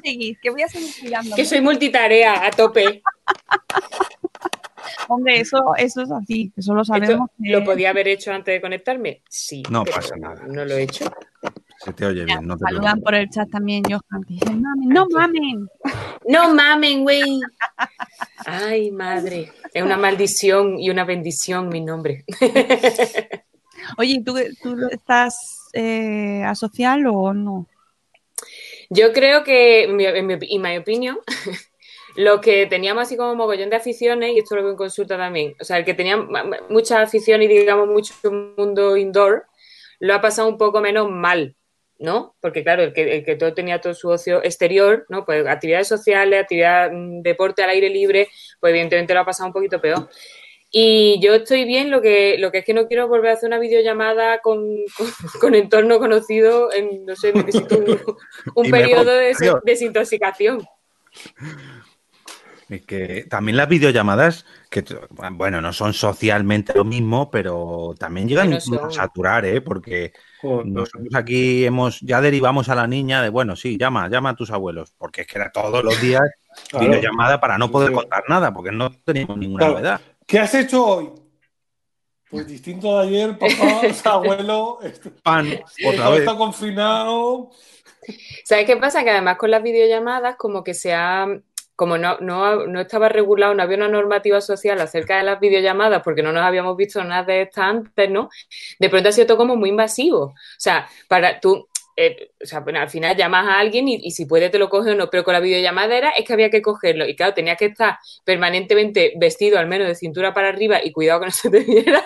seguir, que voy a seguir cuidando. Que soy multitarea a tope. Hombre, eso, eso es así, eso lo sabemos. que- ¿Lo podía haber hecho antes de conectarme? Sí. No pasa nada. No lo he hecho. Se te oye bien, no te Saludan preocupes. por el chat también, Johan. que Dicen, mamen, no mamen. No mamen, güey. Ay, madre. Es una maldición y una bendición mi nombre. Oye, ¿tú, tú estás eh, asocial o no? Yo creo que, en mi, en mi- in my opinion, lo que teníamos así como mogollón de aficiones, y esto lo veo en consulta también, o sea, el que tenía muchas aficiones y digamos mucho mundo indoor, lo ha pasado un poco menos mal, ¿no? Porque claro, el que, el que todo tenía todo su ocio exterior, ¿no? Pues actividades sociales, actividad, mm, deporte al aire libre, pues evidentemente lo ha pasado un poquito peor. Y yo estoy bien, lo que, lo que es que no quiero volver a hacer una videollamada con, con, con entorno conocido, en, no sé, necesito un, un periodo de desintoxicación. Es que también las videollamadas, que bueno, no son socialmente lo mismo, pero también llegan a saturar, ¿eh? Porque Joder. nosotros aquí hemos, ya derivamos a la niña de, bueno, sí, llama, llama a tus abuelos, porque es que era todos los días Claro. videollamada para no poder Sí. contar nada, porque no teníamos ninguna Claro. novedad. ¿Qué has hecho hoy? Pues distinto de ayer, papá, o sea, abuelo. Pan, otra vez. está confinado. ¿Sabes qué pasa? Que además con las videollamadas, como que se ha, como no, no, no estaba regulado, no había una normativa social acerca de las videollamadas, porque no nos habíamos visto nada de estas antes, ¿no? De pronto ha sido todo como muy invasivo. O sea, para tú, eh, o sea, bueno, al final llamas a alguien y, si puede te lo coge o no, pero con la videollamada era, es que había que cogerlo. Y claro, tenías que estar permanentemente vestido, al menos de cintura para arriba, y cuidado que no se te viera.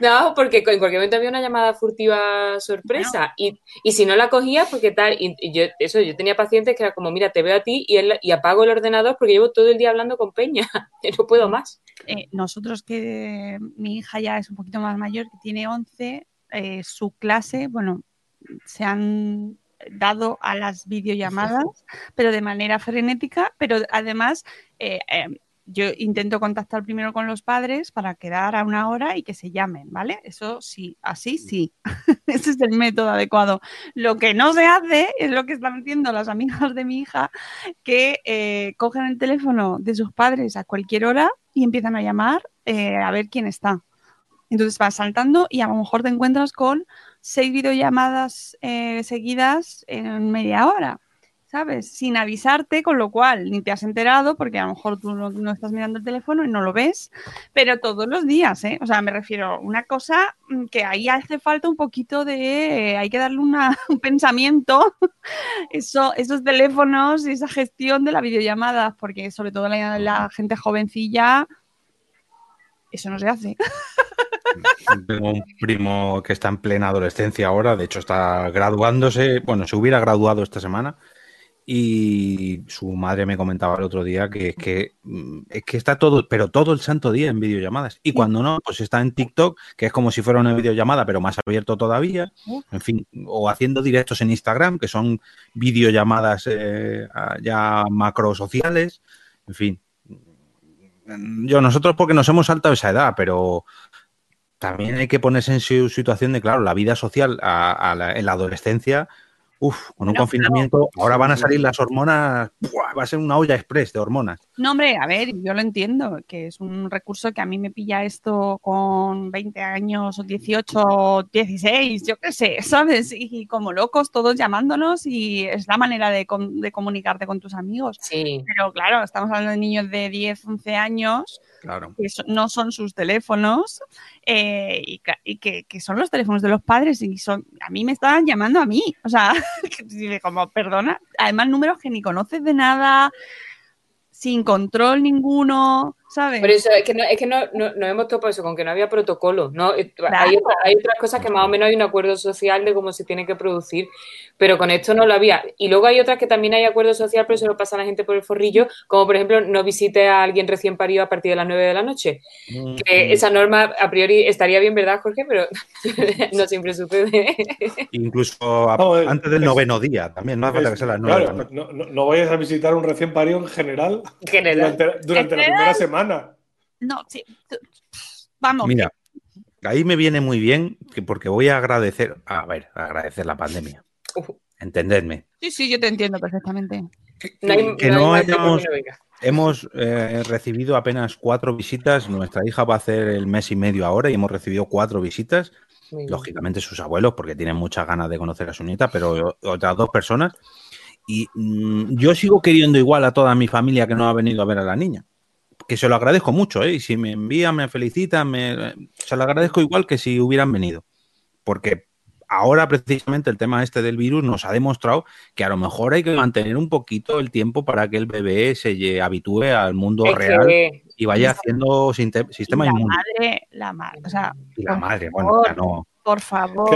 No, porque en cualquier momento había una llamada furtiva sorpresa y, y si no la cogías, porque tal, y, y yo, eso, yo tenía pacientes que era como, mira, te veo a ti y, apago el ordenador porque llevo todo el día hablando con Peña, no puedo más. Eh, nosotros que mi hija ya es un poquito más mayor, que tiene 11, eh, su clase, bueno, se han dado a las videollamadas, pero de manera frenética, pero además eh, eh, yo intento contactar primero con los padres para quedar a una hora y que se llamen, ¿vale? Eso sí, así sí. Ese es el método adecuado. Lo que no se hace es lo que están haciendo las amigas de mi hija, que eh, cogen el teléfono de sus padres a cualquier hora y empiezan a llamar eh, a ver quién está. Entonces vas saltando y a lo mejor te encuentras con seis videollamadas eh, seguidas en media hora, ¿sabes? Sin avisarte, con lo cual ni te has enterado porque a lo mejor tú no, no estás mirando el teléfono y no lo ves, pero todos los días, ¿eh? O sea, me refiero a una cosa mm, que ahí hace falta un poquito de, eh, hay que darle una- un pensamiento, eso, esos teléfonos y esa gestión de la videollamada, porque sobre todo la, la gente jovencilla, eso no se hace. Tengo un primo que está en plena adolescencia ahora, de hecho está graduándose, bueno, se hubiera graduado esta semana y su madre me comentaba el otro día que es que, mm, es que está todo, pero todo el santo día en videollamadas. Y cuando no, pues está en TikTok, que es como si fuera una videollamada, pero más abierto todavía. En fin, o haciendo directos en Instagram, que son videollamadas eh, ya macro sociales. En fin. Yo, nosotros porque nos hemos saltado esa edad, pero también hay que ponerse en su situación de, claro, la vida social en la adolescencia Uf, con un confinamiento, ahora van a salir las hormonas, va a ser una olla express de hormonas. No, hombre, a ver, yo lo entiendo, que es un recurso que a mí me pilla esto con 20 años o 18 o 16, yo qué sé, ¿sabes? Y como locos todos llamándonos y es la manera de, de comunicarte con tus amigos. Sí. Pero claro, estamos hablando de niños de 10, 11 años que no son sus teléfonos eh, y, que, son los teléfonos de los padres y son, a mí me estaban llamando a mí, o sea, como, perdona, además números que ni conoces de nada, sin control ninguno, ¿sabes? Por eso es que, no, es que no, no, hemos topado eso, con que no había protocolo. ¿no? Eh, hay, hay, otras cosas que más o menos hay un acuerdo social de cómo se tiene que producir, pero con esto no lo había. Y luego hay otras que también hay acuerdo social, pero se lo pasa a la gente por el forrillo, como por ejemplo no visite a alguien recién parido a partir de las 9 de la noche. Mm, que mm. esa norma a priori estaría bien, ¿verdad, Jorge? Pero no siempre sucede. Incluso antes del noveno día también, no hace falta que sea las 9. Claro, no, no, vayas a visitar a un recién parido en general, durante, la primera semana. No, sí. Vamos. Mira, ahí me viene muy bien porque voy a agradecer, a ver, agradecer la pandemia. Entendedme. Sí, sí, yo te entiendo perfectamente. Que, no, hayamos, hemos eh, recibido apenas cuatro visitas. Nuestra hija va a hacer el mes y medio ahora y hemos recibido cuatro visitas. Lógicamente sus abuelos, porque tienen muchas ganas de conocer a su nieta, pero otras dos personas. Y mm, yo sigo queriendo igual a toda mi familia que no ha venido a ver a la niña. Que se lo agradezco mucho, ¿eh? Y si me envían, me felicitan, me, se lo agradezco igual que si hubieran venido. Porque ahora precisamente el tema este del virus nos ha demostrado que a lo mejor hay que mantener un poquito el tiempo para que el bebé se habitúe al mundo real y vaya haciendo sistema la inmune. Madre, la madre, o sea, y la madre, bueno, ya no. Por favor.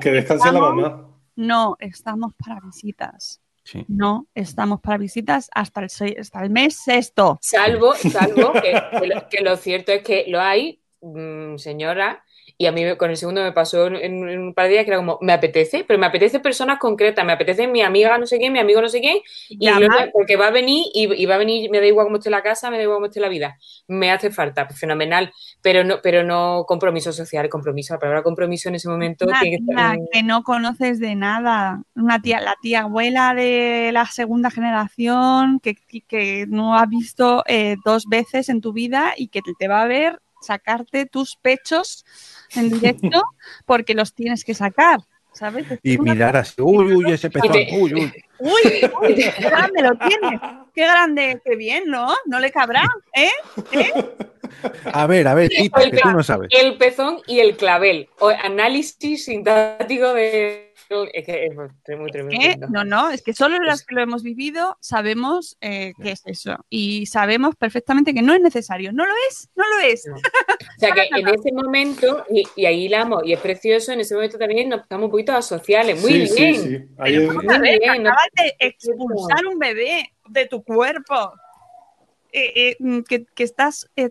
Que, descanse la mamá. No, estamos para visitas. No, estamos para visitas hasta el, hasta el mes sexto. Salvo, salvo que, lo, cierto es que lo hay, mm, señora, y a mí con el segundo me pasó en, un par de días que era como, me apetece, pero me apetece personas concretas, me apetece mi amiga no sé quién, mi amigo no sé quién, y porque va a venir y, va a venir, me da igual cómo esté la casa, me da igual cómo esté la vida. Me hace falta, pues fenomenal, pero no, pero no compromiso social, compromiso, la palabra compromiso en ese momento tiene que, estar... que no conoces de nada. Una tía, la tía abuela de la segunda generación que, que no ha visto eh, dos veces en tu vida y que te va a ver sacarte tus pechos en directo porque los tienes que sacar. ¿sabes? y mirar así, uy, uy, ese pezón, uy, uy. Uy, uy, qué grande lo tiene, qué grande, qué bien, ¿no? No le cabrá, ¿eh? ¿Eh? A ver, a ver, que tú no sabes. El pezón y el clavel, o análisis sintático de es que es muy tremendo. no, no, es que solo las que lo hemos vivido sabemos eh, qué es eso. Y sabemos perfectamente que no es necesario. ¿No lo es? No lo es. O sea que en ese momento, y, ahí la amo, y es precioso, en ese momento también nos estamos un poquito a sociales. Muy bien. Sí, sí. acabas de expulsar un bebé de tu cuerpo. Eh, eh, mm, que, estás, eh,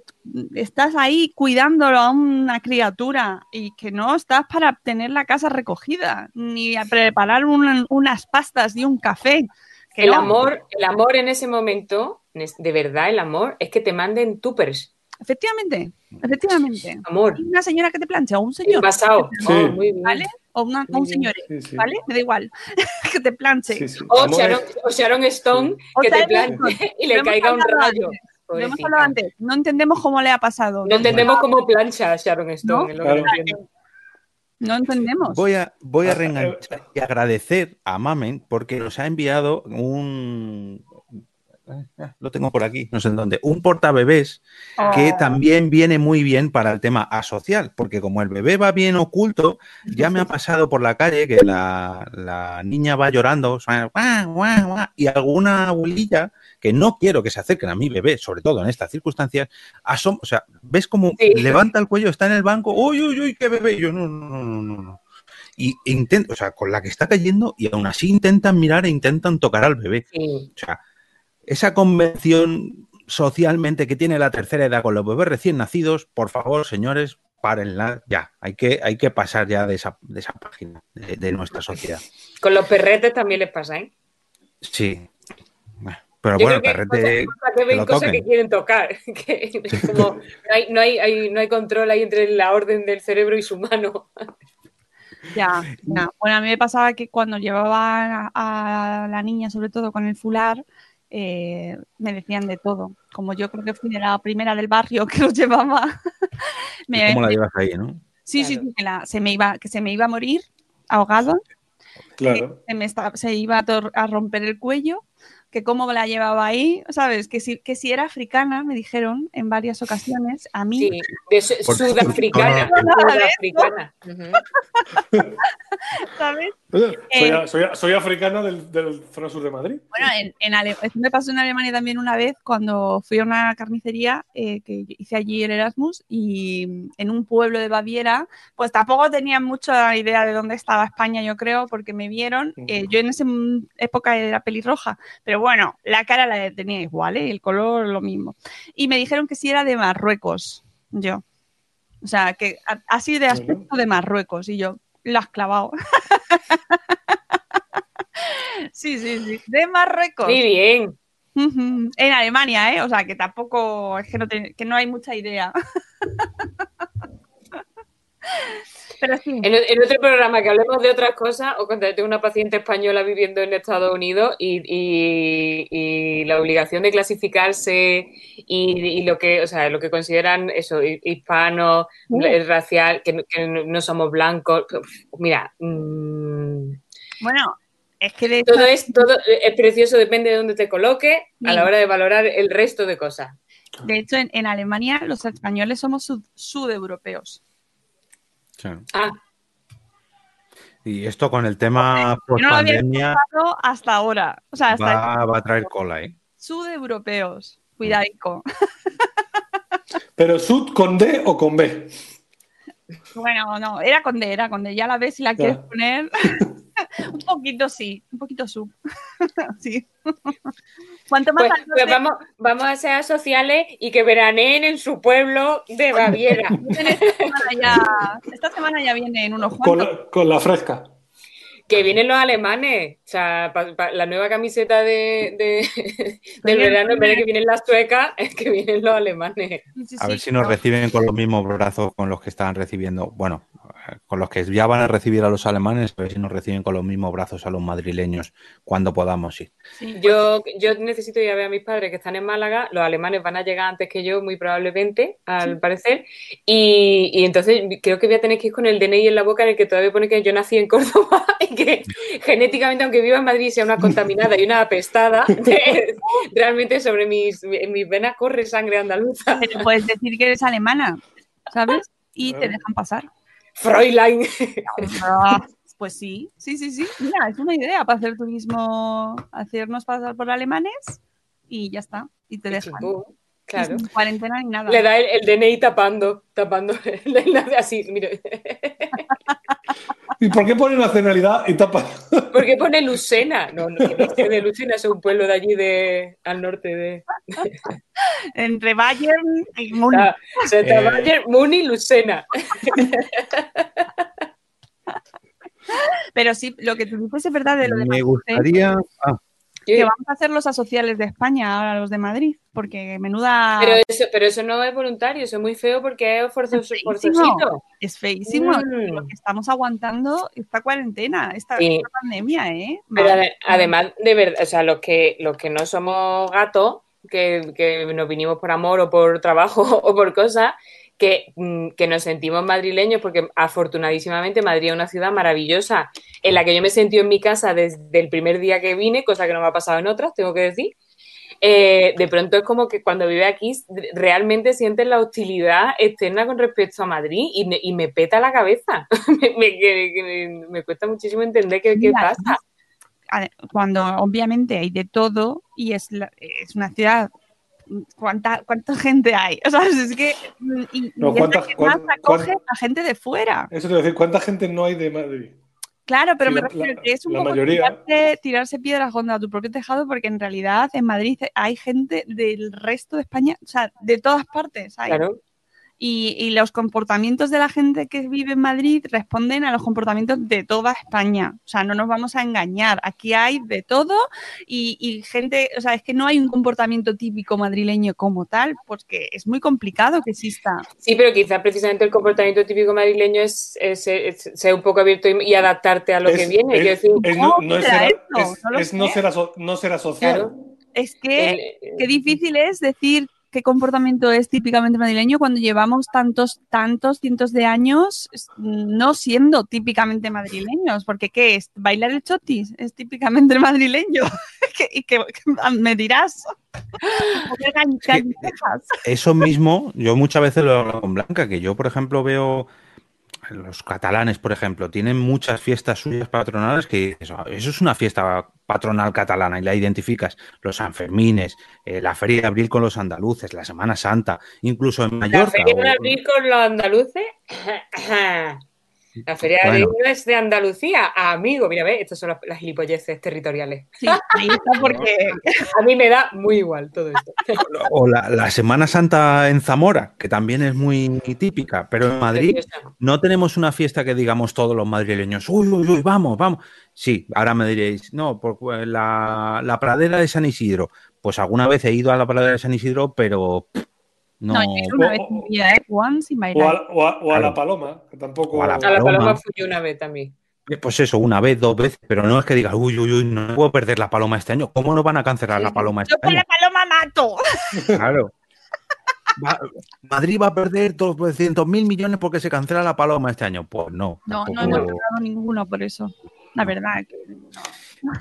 estás ahí cuidándolo a una criatura y que no estás para tener la casa recogida, ni a preparar unas pastas y un café. el, amor, el amor en ese momento, de verdad, el amor es que te manden tupers. Efectivamente, efectivamente. Amor. Una señora que te plancha o un señor. pasado. Oh, muy bien. ¿Vale? O, un señor, ¿vale? Me da igual. que te planche. O Sharon, Stone que te planche y le caiga un rayo. Lo hemos hablado antes. No entendemos cómo le ha pasado. No entendemos cómo plancha Sharon Stone. ¿No? entendemos. Voy a, voy a reenganchar y agradecer a Mamen porque nos ha enviado un, lo tengo por aquí, no sé en dónde, un portabebés que oh. también viene muy bien para el tema asocial, porque como el bebé va bien oculto, ya me ha pasado por la calle que la, niña va llorando y alguna abuelilla que no quiero que se acerquen a mi bebé, sobre todo en estas circunstancias, o sea, ves como levanta el cuello, está en el banco, uy, uy, uy, qué bebé, yo no, no, no, no, no. y intent- o sea, con la que está cayendo y aún así intentan mirar e intentan tocar al bebé. Sí. O sea, esa convención socialmente que tiene la tercera edad con los bebés recién nacidos, por favor, señores, párenla ya. Hay que, hay que pasar ya de esa, de esa página de, de nuestra sociedad. Con los perretes también les pasa, ¿eh? Sí. Pero Yo bueno, creo que hay perrete. cosas, cosas que ven lo cosas que quieren tocar. Que como, no, hay, no, hay, hay- no hay control ahí entre la orden del cerebro y su mano. Ya, ya. Bueno, a mí me pasaba que cuando llevaba a, a la niña, sobre todo con el fular, eh, me decían de todo. Como yo creo que fui de la primera del barrio que los llevaba, ¿Y me, ¿Cómo la llevas ahí, no? sí, sí, Claro. sí, que, la- se me iba, que se me iba a morir ahogado, Claro. que me esta- se iba a romper el cuello, que cómo la llevaba ahí, ¿sabes? Que si, que si era africana, me dijeron en varias ocasiones, a mí, Sí, de su- sudafricana. ¿sabes? Soy, Eh, a- soy a- soy africano del, del zona sur de Madrid. Bueno, en, en Ale- esto me pasó en Alemania también una vez cuando fui a una carnicería eh, que hice allí el Erasmus y en un pueblo de Baviera, pues tampoco tenían mucha idea de dónde estaba España, yo creo, porque me vieron. eh, yo en esa época era pelirroja, pero bueno, la cara la tenía igual, ¿eh? el color lo mismo. Y me dijeron que sí era de Marruecos, yo. O sea, que así de aspecto de Marruecos y yo, lo has clavado. sí, sí, sí, de Marruecos. Muy bien. En Alemania, ¿eh? O sea, que tampoco, es que no, te- que no hay mucha idea. Pero sí, En, en otro programa que hablemos de otras cosas, os contaré, tengo una paciente española viviendo en Estados Unidos y, y- y la obligación de clasificarse y, y lo que, o sea, lo que consideran eso, hi- hispanos, Uh. eh, racial, que, no- que no no somos blancos. Mira, mm, bueno, es que de todo es, todo es precioso, depende de dónde te coloques a la hora de valorar el resto de cosas. de hecho en, en Alemania los españoles somos sud- sudeuropeos. Claro. Ah, Y esto con el tema Yo no lo había post-pandemia pensado hasta ahora. O sea, hasta va, va a traer cola, ¿eh? sudeuropeos. Cuidadico. Pero sud con D o con B. Bueno, no, era con D, era con D. Ya la ves si la quieres poner. un poquito sí, un poquito sub. sí. Cuanto más pues, pues vamos, vamos a ser sociales y que veraneen en su pueblo de Baviera. esta semana ya, esta semana ya vienen unos Con cuantos. la, con la fresca. Que vienen los alemanes. O sea, pa- pa- la nueva camiseta de, de- del verano, en vez de que vienen las suecas, es que vienen los alemanes. A ver si nos no. reciben con los mismos brazos con los que estaban recibiendo, bueno, con los que ya van a recibir a los alemanes, a ver si nos reciben con los mismos brazos a los madrileños cuando podamos ir. Sí, Yo, yo necesito ir a ver a mis padres que están en Málaga. Los alemanes van a llegar antes que yo, muy probablemente, al parecer. Y, y entonces creo que voy a tener que ir con el DNI en la boca en el que todavía pone que yo nací en Córdoba y que genéticamente, aunque viva en Madrid, sea una contaminada y una apestada, realmente sobre mis, mis venas corre sangre andaluza. Pero puedes decir que eres alemana, ¿sabes? Y te dejan pasar. Fräulein. Ah, Pues sí, sí, sí, sí. Mira, es una idea para hacer turismo, hacernos pasar por alemanes y ya está. Y te dejan. Y Claro. sin cuarentena ni nada. Le da el, el DNI tapando, tapando, así, mire. ¿Y por qué pone nacionalidad y tapa? ¿Por qué pone Lucena? No, no, de Lucena, es un pueblo de allí de, al norte de Entre Bayern y Múnich. ah, Santa Eh. Bayer, Muni, Lucena. Pero sí, lo que tú dices es verdad de lo de Me gustaría... ah, que vamos a hacer los asociales de España ahora los de Madrid, porque menuda Pero eso, pero eso no es voluntario, eso es muy feo porque es forzoso, Es feísimo Mm. lo que estamos aguantando esta cuarentena, esta, Sí. esta pandemia, ¿eh? Pero Madre además, de verdad, o sea, los que, los que no somos gatos, que, que nos vinimos por amor o por trabajo o por cosas, que, mm, que nos sentimos madrileños, porque afortunadísimamente Madrid es una ciudad maravillosa, en la que yo me sentido en mi casa desde el primer día que vine, cosa que no me ha pasado en otras, tengo que decir. Eh, de pronto es como que cuando vive aquí realmente sientes la hostilidad externa con respecto a Madrid y, me- y me peta la cabeza. me, me- cuesta muchísimo entender qué, qué pasa. cuando obviamente hay de todo y es, la- es una ciudad ¿Cuánta, ¿Cuánta gente hay? O sea, es que mm, y, No, y es la ¿cuántas- que más acoge a gente de fuera. Eso te voy a decir, ¿cuánta gente no hay de Madrid? Claro, pero Sí, me la- refiero que es un poco mayoría. tirarse, tirarse piedras contra tu propio tejado, porque en realidad en Madrid hay gente del resto de España, o sea, de todas partes. hay. Claro. Y, y los comportamientos de la gente que vive en Madrid responden a los comportamientos de toda España. O sea, no nos vamos a engañar. Aquí hay de todo y, y gente, o sea, es que no hay un comportamiento típico madrileño como tal, porque es muy complicado que exista. Sí, pero quizás precisamente el comportamiento típico madrileño es, es- es ser un poco abierto y, y adaptarte a lo que viene. decir, es no, ¿Cómo no es será ser, esto? es- No no ser aso- no ser asocial. claro, Es que el- qué difícil es decir qué comportamiento es típicamente madrileño cuando llevamos tantos, tantos cientos de años no siendo típicamente madrileños. Porque ¿qué es? ¿Bailar el chotis? Es típicamente madrileño. ¿Qué- y que, me dirás. Eso mismo, yo muchas veces lo hablo con Blanca, que yo, por ejemplo, veo los catalanes, por ejemplo, tienen muchas fiestas suyas patronales que eso, eso es una fiesta patronal catalana y la identificas. Los Sanfermines, eh, la Feria de Abril con los andaluces, la Semana Santa, incluso en la Mallorca. feria de o- abril con los andaluces. La feria de Bueno. es de Andalucía, amigo. Mira, ve, estas son las, las gilipolleces territoriales. Sí, ahí está porque A mí me da muy igual todo esto. o la, la Semana Santa en Zamora, que también es muy típica, pero en Madrid no tenemos una fiesta que digamos todos los madrileños, uy, uy, uy, vamos, vamos. Sí, ahora me diréis, no, por eh, la, la pradera de San Isidro. Pues alguna vez he ido a la pradera de San Isidro, pero pff, no. no, yo una O- vez en mi vida, ¿eh? Once in my O a, life. o a- o a Claro. la paloma, que tampoco. A la A la Paloma. paloma fui yo una vez también. Pues eso, una vez, dos veces, pero no es que digas, uy, uy, uy, no puedo perder la paloma este año. ¿Cómo no van a cancelar la paloma este Yo año? la paloma mato. Claro. Va- Madrid va a perder 200 mil millones porque se cancela la paloma este año. Pues no. No, no hemos ganado ninguno por eso. La verdad. que no.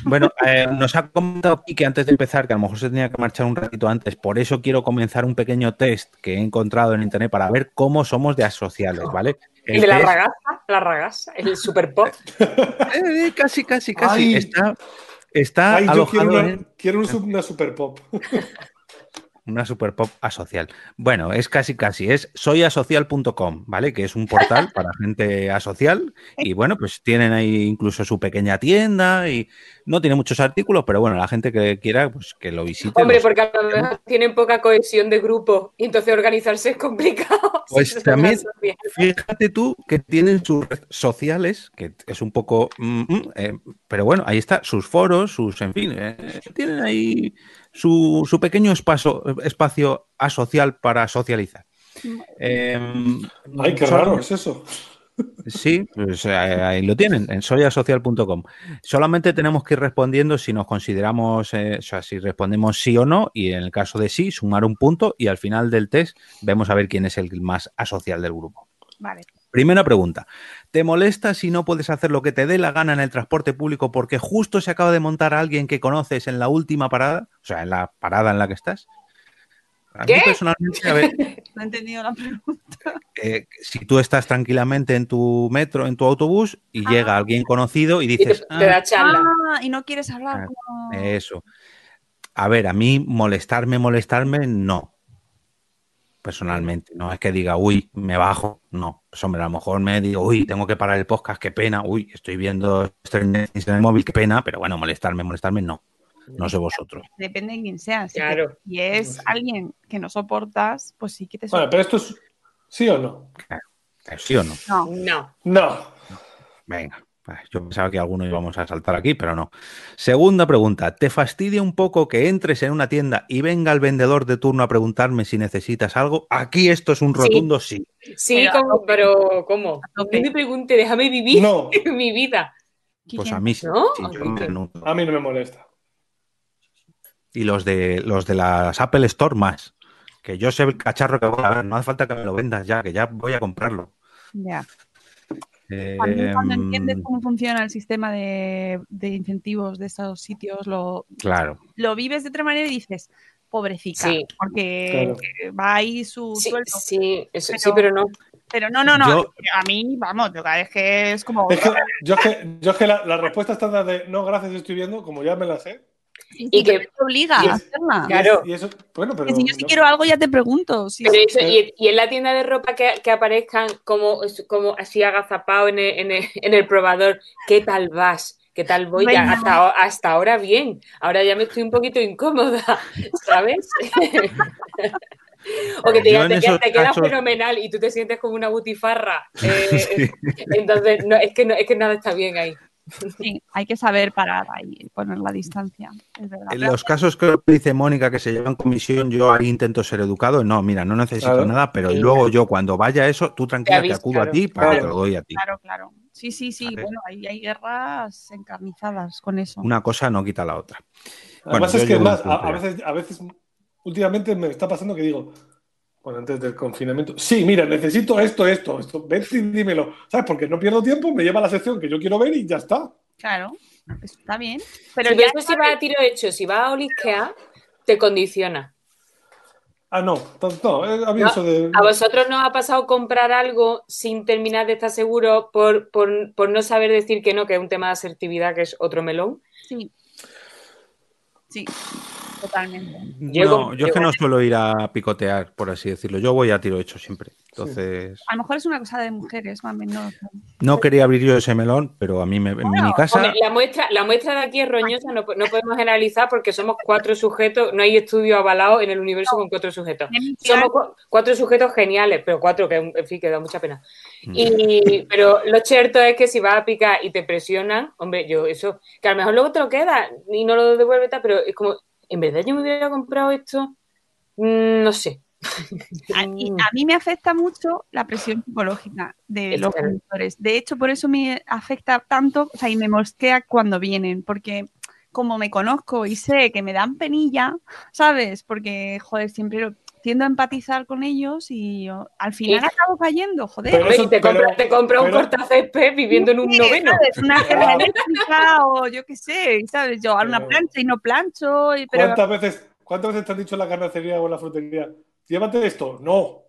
Bueno, eh, nos ha comentado Quique antes de empezar que a lo mejor se tenía que marchar un ratito antes. Por eso quiero comenzar un pequeño test que he encontrado en internet para ver cómo somos de asociales, ¿vale? El de la test- ragazza, la ragazza, el super pop. Eh, casi, casi, casi. Ay. Está, está Ay, yo quiero una, en quiero una super pop. una super pop asocial. Bueno, es casi, casi. Es soyasocial.com, ¿vale? Que es un portal para gente asocial. Y bueno, pues tienen ahí incluso su pequeña tienda y no tiene muchos artículos, pero bueno, la gente que quiera, pues que lo visite. Hombre, los- porque a lo mejor tienen poca cohesión de grupo y entonces organizarse es complicado. Pues Si también-. Fíjate tú que tienen sus redes sociales, que es un poco. mm, mm, eh, pero bueno, ahí está, sus foros, sus. En fin, eh, tienen ahí su, su pequeño espacio, espacio asocial para socializar. Eh, Ay, qué solo- raro es eso. Sí, pues eh, ahí lo tienen, en soyasocial.com. Solamente tenemos que ir respondiendo si nos consideramos, eh, o sea, si respondemos sí o no, y en el caso de sí, sumar un punto, y al final del test vemos a ver quién es el más asocial del grupo. Vale. Primera pregunta. ¿Te molesta si no puedes hacer lo que te dé la gana en el transporte público porque justo se acaba de montar a alguien que conoces en la última parada? O sea, en la parada en la que estás. A mí ¿Qué? personalmente, a ver, No he entendido la pregunta. eh, si tú estás tranquilamente en tu metro, en tu autobús, y Ah. llega alguien conocido y Y te, dices, te da charla. Ah, y no quieres hablar. "Ah, eso. A ver, a mí molestarme, molestarme, no. Personalmente, no es que diga, uy, me bajo, no. Pues hombre, a lo mejor me digo, uy, tengo que parar el podcast, qué pena, uy, estoy viendo Stranger en el móvil, qué pena, pero bueno, molestarme, molestarme, no. No sé vosotros. Depende de quién sea. Si, Claro. si es alguien que no soportas, pues sí que te Bueno, soportas. pero esto es. ¿Sí o no? ¿Sí o no? No. No. No. Venga, yo pensaba que alguno íbamos a saltar aquí, pero no. Segunda pregunta, ¿te fastidia un poco que entres en una tienda y venga el vendedor de turno a preguntarme si necesitas algo? Aquí esto es un rotundo sí. Sí, Pero tope. pero ¿cómo? No me pregunte, déjame vivir No. mi vida. Pues a mí sí. ¿No? sí, yo. A mí no me molesta. Y los de los de las Apple Store más. Que yo sé el cacharro que voy a ver, no hace falta que me lo vendas ya, que ya voy a comprarlo. Ya. Eh, También cuando entiendes cómo funciona el sistema de, de incentivos de estos sitios, lo, claro. lo vives de otra manera y dices, pobrecita, Sí. porque Claro. va ahí su Sí, sueldo. sí, eso- Pero- sí, pero no. Pero no, no, no. Yo- A mí, vamos, yo cada vez que es como. Es que yo es que, yo es que la, la respuesta estándar de no, gracias, estoy viendo, como ya me la sé, Y que- te obliga y a hacerla. Claro. y eso, bueno, pero Que si yo si no- quiero algo ya te pregunto. Pero eso, y, y en la tienda de ropa que, que aparezcan como, como así agazapado en el, en, el, en el probador, ¿qué tal vas? ¿Qué tal voy? Ya, hasta, hasta ahora bien, ahora ya me estoy un poquito incómoda, ¿sabes? o que te, te, te queda casos- fenomenal y tú te sientes como una butifarra. Eh, Entonces, no, es, que no, es que nada está bien ahí. Sí, hay que saber parar ahí, poner la distancia. Es verdad. En los casos que dice Mónica que se llevan comisión, yo ahí intento ser educado. No, mira, no necesito Claro. nada, pero Sí. luego yo cuando vaya a eso, tú tranquila, te, acudo claro. a ti para que Claro. te lo doy a ti. Claro, claro. Sí, sí, sí. Bueno, ahí hay guerras encarnizadas con eso. Una cosa no quita la otra. Además Bueno, es que más, a, veces, a veces, últimamente me está pasando que digo, bueno, antes del confinamiento, sí, mira, necesito esto, esto, esto, vete y dímelo, ¿sabes? Porque no pierdo tiempo, me lleva a la sección que yo quiero ver y ya está. Claro, eso está bien. Pero Pero ya eso si vas a tiro hecho, si vas a olisquear, te condiciona. Ah, no, no, no, eh, a mí No, eso de... ¿A vosotros nos ha pasado comprar algo sin terminar de estar seguro por, por, por no saber decir que no, que es un tema de asertividad, que es otro melón? sí. Sí, totalmente. Llego- no, yo es que no suelo ir a picotear, por así decirlo. Yo voy a tiro hecho siempre. Entonces, A lo mejor es una cosa de mujeres, mami, no. no quería abrir yo ese melón, pero a mí me, en mi casa. Hombre, la, muestra, la muestra de aquí es roñosa, no, no podemos generalizar porque somos cuatro sujetos, no hay estudio avalado en el universo con cuatro sujetos. Somos cuatro sujetos geniales, pero cuatro que, en fin, que da mucha pena. Mm. Y, pero lo cierto es que si vas a picar y te presionan, hombre, yo eso, que a lo mejor luego te lo queda y no lo devuelves, tal, pero es como, ¿en verdad yo me hubiera comprado esto? Mm, no sé. A, y a mí me afecta mucho la presión psicológica de Es los claro. conductores. De hecho, por eso me afecta tanto, o sea, y me mosquea cuando vienen, porque como me conozco y sé que me dan penilla, ¿sabes? Porque, joder, siempre lo- tiendo a empatizar con ellos y yo, al final Sí. acabo cayendo, joder. Pero eso- y te compra, pero- te compra un pero- cortacésped viviendo en un Sí, noveno. ¿sabes? Una eléctrica o yo qué sé, ¿sabes? Yo a una Pero- plancha y no plancho, y- pero ¿Cuántas veces, ¿Cuántas veces te han dicho en la carnicería o en la frutería? Llévate esto. No.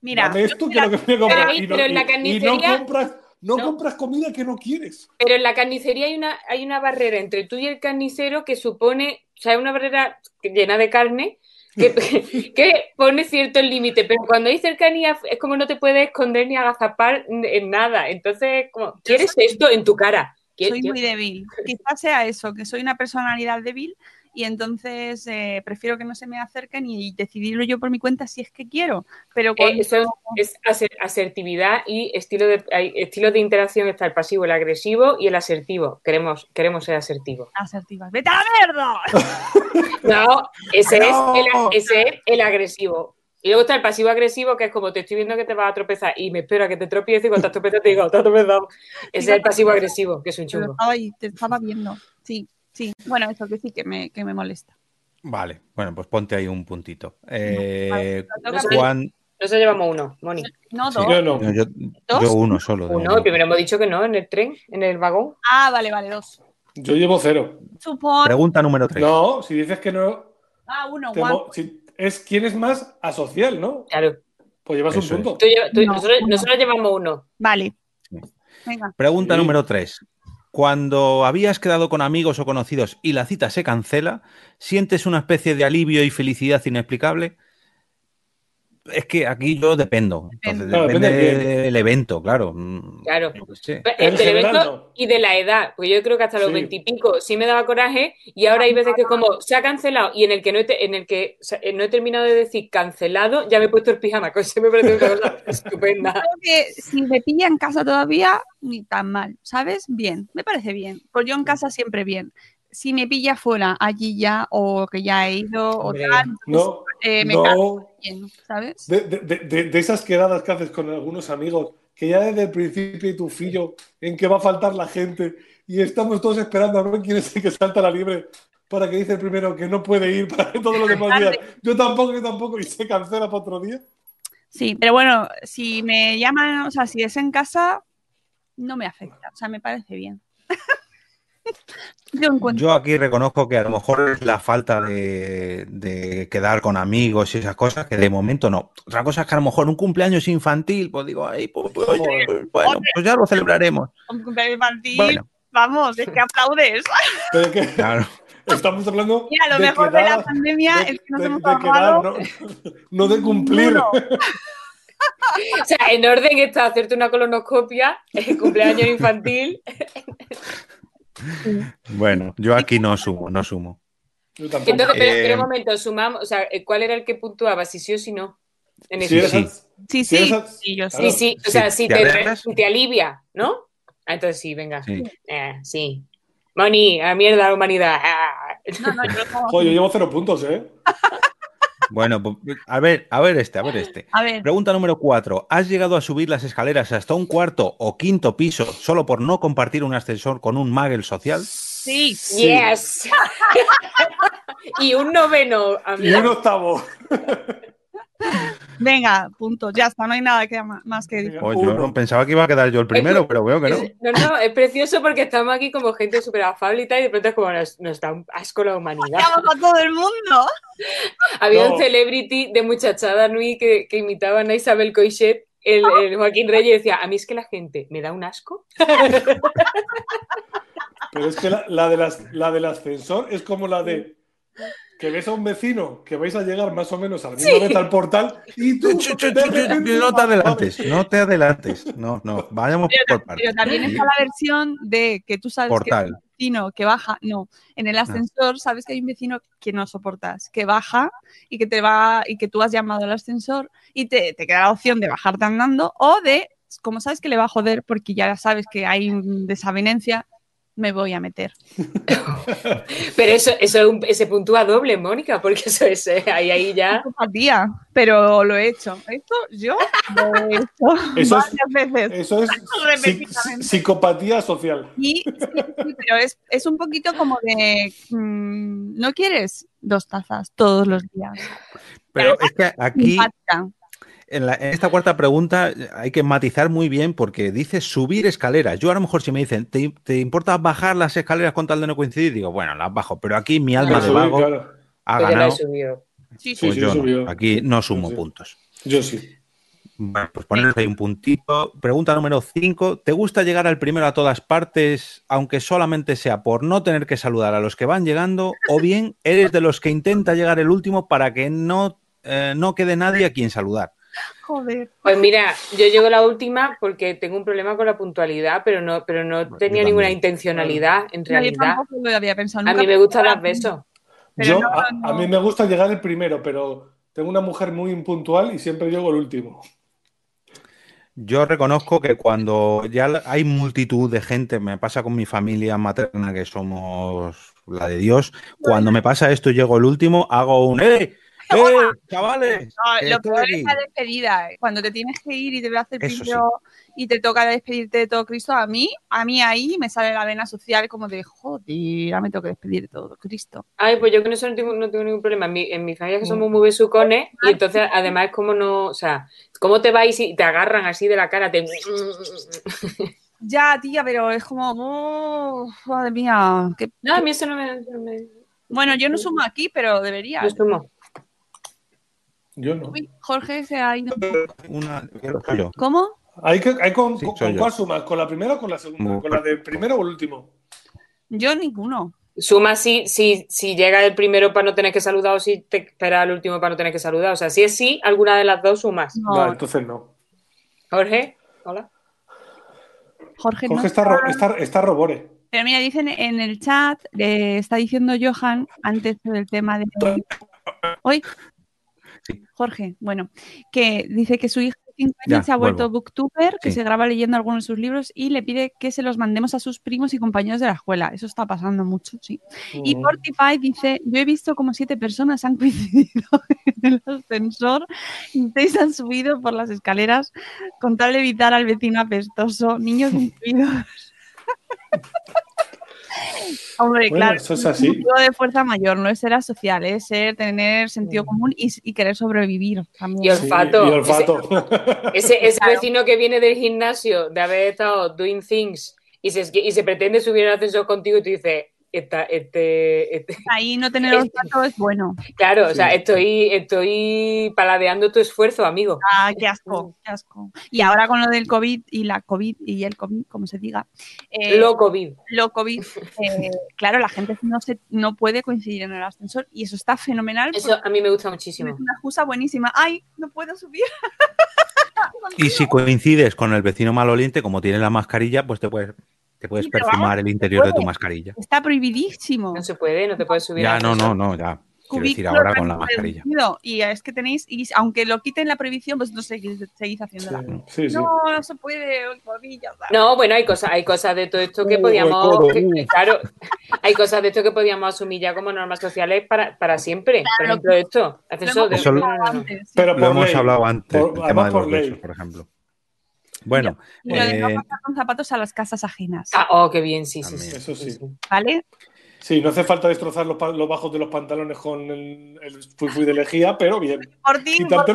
mira, Dame esto que lo que me compras. ahí- Y no, pero en la y- y carnicería- no compras, no, No. compras comida que no quieres. Pero en la carnicería hay una, hay una barrera entre tú y el carnicero que supone, o sea, una barrera llena de carne que, que pone cierto límite, pero cuando hay cercanía es como no te puedes esconder ni agazapar en nada. Entonces, como, ¿quieres esto en tu cara? ¿Quieres- soy muy débil. Quizás sea eso, que soy una personalidad débil y entonces eh, prefiero que no se me acerquen y decidirlo yo por mi cuenta si es que quiero. Pero Eh, cuando... eso es aser- asertividad y estilo de, hay estilos de interacción está el pasivo, el agresivo y el asertivo. Queremos, queremos ser asertivos. asertivas. ¡Vete a la mierda! No, ese, No. Es el, ese es el agresivo. Y luego está el pasivo agresivo, que es como te estoy viendo que te vas a tropezar y me espero a que te tropieces y cuando te has tropezado te digo, te has tropezado. Ese es el pasivo agresivo, que es un chungo. estaba ahí, te estaba viendo. Sí, sí. Bueno, eso que sí que me, que me molesta. Vale, bueno, pues ponte ahí un puntito. Eh, No, sé. Juan, Nosotros llevamos uno, Moni. No, Sí. dos. Yo no. yo, ¿Dos? yo uno solo. Uno, momento. primero hemos dicho que no, en el tren, en el vagón. Ah, vale, vale, dos. Yo llevo cero. Supón. Pregunta número 3. No, si dices que no, Ah, uno, guau. si- es quién es más asocial, ¿no? Claro. Pues llevas Eso un punto. Tú lleva- tú- No, nosotros, uno. nosotros llevamos uno. Vale. Venga. Pregunta Sí. número 3. Cuando habías quedado con amigos o conocidos y la cita se cancela, ¿sientes una especie de alivio y felicidad inexplicable? Es que aquí yo dependo. Entonces, Claro, depende depende de del evento, claro. Claro. eh, del evento y de la edad, porque yo creo que hasta los Sí. veintipico sí me daba coraje y ahora hay veces que como se ha cancelado y en el que no he, te- en el que o sea, no he terminado de decir cancelado, ya me he puesto el pijama, que eso me parece una cosa estupenda. Creo que si me pilla en casa todavía, ni tan mal, ¿sabes? Bien, me parece bien. Pues yo en casa siempre bien. Si me pilla fuera, allí ya, o que ya he ido, o tal, No, eh, me no. bien, ¿sabes? De, de- de- esas quedadas que haces con algunos amigos, que ya desde el principio tu fillo en que va a faltar la gente y estamos todos esperando a ver quién es el que salta la libre para que dice el primero que no puede ir para que todos los demás días. Yo tampoco, yo tampoco, y se cancela para otro día. Sí, pero bueno, si me llaman, o sea, si es en casa, no me afecta, o sea, me parece bien. yo aquí reconozco que a lo mejor es la falta de, de quedar con amigos y esas cosas, que de momento no. Otra cosa es que a lo mejor un cumpleaños infantil, pues digo, ay, pues, pues, oye, pues, bueno, pues ya lo celebraremos. un cumpleaños infantil, Bueno, Vamos, es que aplaudes. Pero que Claro. estamos hablando. Mira, lo de mejor de la pandemia de- es que nos de- hemos de quedar, no, no de cumplir. O sea, en orden está hacerte una colonoscopia, el cumpleaños infantil. Bueno, yo aquí no sumo, no sumo. Entonces, pero, Eh, pero un momento, sumamos, o sea, ¿cuál era el que puntuaba? Si sí o si no. En sí. Sí, sí, sí, yo sí. Sí, o sea, Sí, si ¿te alivia, ¿no? Ah, entonces sí, venga. Sí. Eh, sí. Moni, a mierda la humanidad. Ah. No, no, yo lo tomo Joder, yo llevo cero puntos, ¿eh? Bueno, pues, a ver, a ver este, a ver este. A ver, Pregunta número cuatro. ¿Has llegado a subir las escaleras hasta un cuarto o quinto piso solo por no compartir un ascensor con un magel social? sí. Sí. Yes. y un noveno. Y amigo. un octavo. Venga, punto, ya está, no hay nada que, más que decir. Oh, yo pensaba que iba a quedar yo el primero, pero veo que no. Es- no, no, es precioso porque estamos aquí como gente súper afable y tal, y de pronto es como nos, nos da un asco la humanidad. A todo el mundo. Había No. un celebrity de muchachada Nui que, que imitaban a Isabel Coixet, el, el Joaquín Reyes, y decía, a mí es que la gente me da un asco. Pero es que la, la de las, la del ascensor es como la de que ves a un vecino que vais a llegar más o menos a la misma vez al portal y tú. No te adelantes, no te adelantes. No, no, vayamos Pero, por pero partes. también está la versión de que tú sabes que hay un vecino que baja, no, en el ascensor sabes que hay un vecino que no soportas, que baja y que te va y que tú has llamado al ascensor y te, te queda la opción de bajarte andando o de, como sabes que le va a joder porque ya sabes que hay desavenencia, me voy a meter. Pero eso, eso es un- se puntúa doble, Mónica, porque eso es eh, ahí, ahí ya. Empatía, pero lo he hecho. Esto yo lo he hecho Eso es- varias veces. Eso es psicopatía social. Y sí, sí, pero es, es un poquito como de, mm, ¿no quieres dos tazas todos los días? Pero es que aquí. En, la- en esta cuarta pregunta, hay que matizar muy bien porque dice subir escaleras. Yo a lo mejor si me dicen, ¿te, te importa bajar las escaleras con tal de no coincidir? Digo, bueno, las bajo. Pero aquí mi alma de vago claro. ha ganado. Sí, Sí, sí. Pues sí, yo no. Aquí no sumo Sí. puntos. Yo sí. Bueno, pues ponerles ahí un puntito. Pregunta número 5. ¿Te gusta llegar al primero a todas partes, aunque solamente sea por no tener que saludar a los que van llegando? ¿O bien eres de los que intenta llegar el último para que no, eh, no quede nadie a quien saludar? Joder. Pues mira, yo llego la última porque tengo un problema con la puntualidad, pero no, pero no Yo tenía ninguna intencionalidad, en No, yo realidad. tampoco lo había pensado A mí me gusta pero dar ahora- besos. Yo, no, a, no. a mí me gusta llegar el primero, pero tengo una mujer muy impuntual y siempre llego el último. Yo reconozco que cuando ya hay multitud de gente, me pasa con mi familia materna, que somos la de Dios, cuando me pasa esto y llego el último, hago un ¡Eh! ¡Eh! ¡Chavales! No, que lo peor aquí". es la despedida. eh. Cuando te tienes que ir y te hacer Eso sí. vídeo y te toca despedirte de todo Cristo, a mí, a mí ahí me sale la vena social como de joder, ahora me tengo que despedir de todo Cristo. Ay, pues yo con eso no tengo, no tengo ningún problema. En mi, en mi familia que Mm. somos muy besucones y entonces además es como no, o sea, ¿cómo te vais y te agarran así de la cara? Te... Ya, tía, pero es como, oh, madre mía. qué- No, a mí eso no me... no me- Bueno, yo no sumo aquí, pero debería. no sumo. Yo no. Uy, Jorge se ha ido. Una, yo. ¿Cómo? Hay, que, hay con, Sí, con- soy ¿con yo. cuál sumas? ¿Con la primera o con la segunda? ¿Con la del primero o el último? Yo ninguno. Suma si, si, si llega el primero para no tener que saludar o si te espera el último para no tener que saludar. O sea, si es sí, alguna de las dos sumas. No, Vale, entonces no. Jorge, hola. Jorge no. Jorge está, está, está robore. Pero mira, dicen en el chat, eh, está diciendo Johan, antes del tema de... Hoy, Sí. Jorge, bueno, que dice que su hija de 5 Ya, se ha vuelto vuelvo. booktuber, que Sí. se graba leyendo algunos de sus libros y le pide que se los mandemos a sus primos y compañeros de la escuela. Eso está pasando mucho, sí. Y Mm. Fortify dice, yo he visto como siete personas han coincidido en el ascensor y seis han subido por las escaleras con tal de evitar al vecino apestoso, niños incluidos. Hombre, Bueno, claro, eso es un así. motivo de fuerza mayor, no es ser asocial, es ser tener sentido común y, y querer sobrevivir también. Y os- Sí, olfato. y olfato. Ese, ese Claro. vecino que viene del gimnasio de haber estado doing things y se, y se pretende subir al ascensor contigo y tú dices, esta, este, este- Ahí no tener los datos es bueno. Claro, o sea, estoy, estoy paladeando tu esfuerzo, amigo. Ah, qué asco, qué asco. Y ahora con lo del COVID y la COVID y el COVID, como se diga, eh, Lo COVID. lo COVID, eh, claro, la gente no, se, no puede coincidir en el ascensor y eso está fenomenal. Eso a mí me gusta es muchísimo. una excusa buenísima. Ay, no puedo subir. Y si coincides con el vecino maloliente, como tiene la mascarilla, pues te puedes, te puedes Sí, perfumar el interior de tu mascarilla. Está prohibidísimo. No se puede, no te puedes subir Ya, no, no, no, ya. Quiero decir, ahora con la mascarilla. reducido. Y es que tenéis, y aunque lo quiten la prohibición, pues no seguís, seguís haciéndola. Sí, sí. No, no se puede, ya. No, bueno, hay cosas, hay cosas de todo esto que Uh, podíamos, que- uh. claro, hay cosas de esto que podíamos asumir ya como normas sociales para, para siempre. Por Claro, ejemplo, esto, Lo hemos de- hablado no, no, no. antes. Pero Lo por hemos ley. hablado antes, Por- el tema de por los ley. besos, por ejemplo. Bueno, Y lo de no eh, pasar con zapatos a las casas ajenas, Ah, oh, qué bien, sí, sí, sí. Eso sí. ¿vale? Sí, no hace falta destrozar los, los bajos de los pantalones con el, el fui fui de lejía, pero bien. Por ti, por, ti,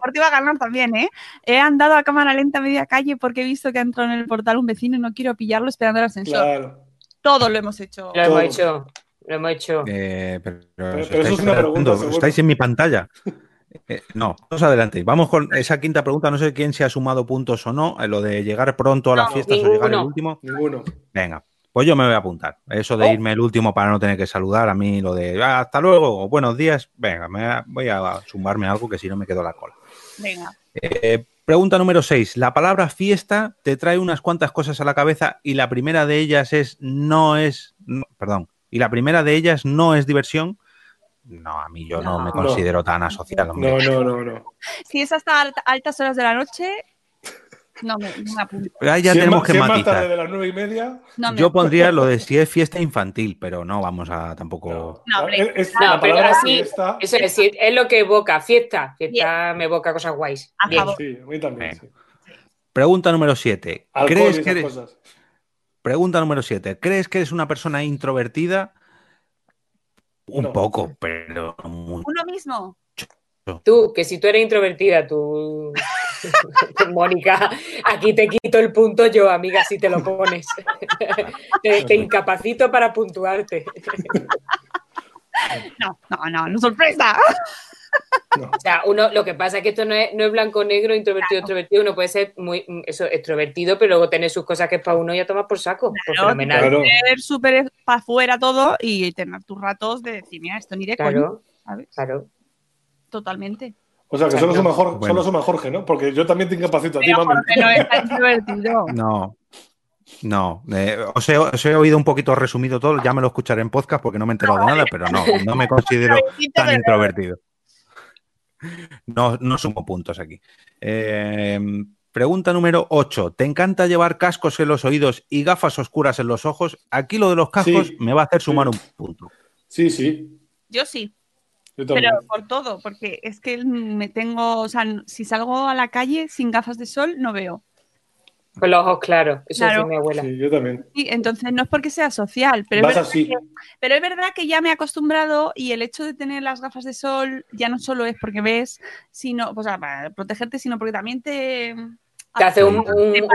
por ti va a ganar también, ¿eh? He andado a cámara lenta a media calle porque he visto que ha entrado en el portal un vecino y no quiero pillarlo esperando el ascensor. Claro. Todo lo hemos hecho. Lo hemos hecho, lo hemos hecho. eh, pero, eso es una pregunta, seguro. estáis en mi pantalla. Eh, no, vamos adelante. Vamos con esa quinta pregunta. No sé quién se ha sumado puntos o no. eh, Lo de llegar pronto a las No, fiestas o llegar el último. Ninguno. Venga, pues yo me voy a apuntar. Eso de Oh. irme el último para no tener que saludar a mí, lo de "Ah, hasta luego o buenos días. Venga, me voy a sumarme algo que si no me quedo la cola. Venga. Eh, pregunta número 6. La palabra fiesta te trae unas cuantas cosas a la cabeza y la primera de ellas es no es, no, perdón, y la primera de ellas no es diversión. No, a mí yo no, No. me considero tan asocial. hombre. No, no, no, no. Si es hasta alta- altas horas de la noche, no me, no me apunto. Pero ahí ya si tenemos que si es más matizar. tarde de las nueve y media. No me Yo pondría lo de si es fiesta infantil, pero no vamos a tampoco. No, hombre. Es- es- No, la pero palabra así- fiesta. Eso es, sí, es lo que evoca, fiesta. Fiesta me evoca cosas guays. A Bien. Sí, a mí también. Sí. Pregunta número 7. Alcohol y ¿Crees que eres, pregunta número 7. ¿Crees que eres una persona introvertida? Un No. poco, pero mucho. Uno mismo. Tú, que si tú eres introvertida, tú, Mónica, aquí te quito el punto yo, amiga, si te lo pones. te, te incapacito para puntuarte. No, no, no, no sorpresa. No. O sea, uno, lo que pasa es que esto no es, no es blanco-negro, introvertido, extrovertido. Uno puede ser muy mm, eso, extrovertido, pero luego tener sus cosas que es para uno y a tomar por saco. Pues Claro, fenomenal. Claro. Ser súper para afuera todo y tener tus ratos de decir, mira, esto ni de coño, Claro, ¿sabes? claro. Totalmente. O sea, que solo suma, Jorge, Bueno. solo suma Jorge, ¿no? Porque yo también te incapacito a ti, mami. No es tan divertido. No. No, eh, os, he, os he oído un poquito resumido todo, ya me lo escucharé en podcast porque no me he enterado de nada, pero no, no me considero tan introvertido. No, no sumo puntos aquí. Eh, pregunta número 8. ¿Te encanta llevar cascos en los oídos y gafas oscuras en los ojos? Aquí lo de los cascos Sí, me va a hacer sumar sí. un punto. Sí, sí. Yo sí, Yo pero por todo, porque es que me tengo, o sea, si salgo a la calle sin gafas de sol, no veo. Con los ojos claros. Eso Claro. decía mi abuela. Sí, yo también. Sí, entonces no es porque sea social, pero es, Vas verdad así. que, pero es verdad que ya me he acostumbrado y el hecho de tener las gafas de sol ya no solo es porque ves, sino, o sea, para protegerte, sino porque también te... Te hace un,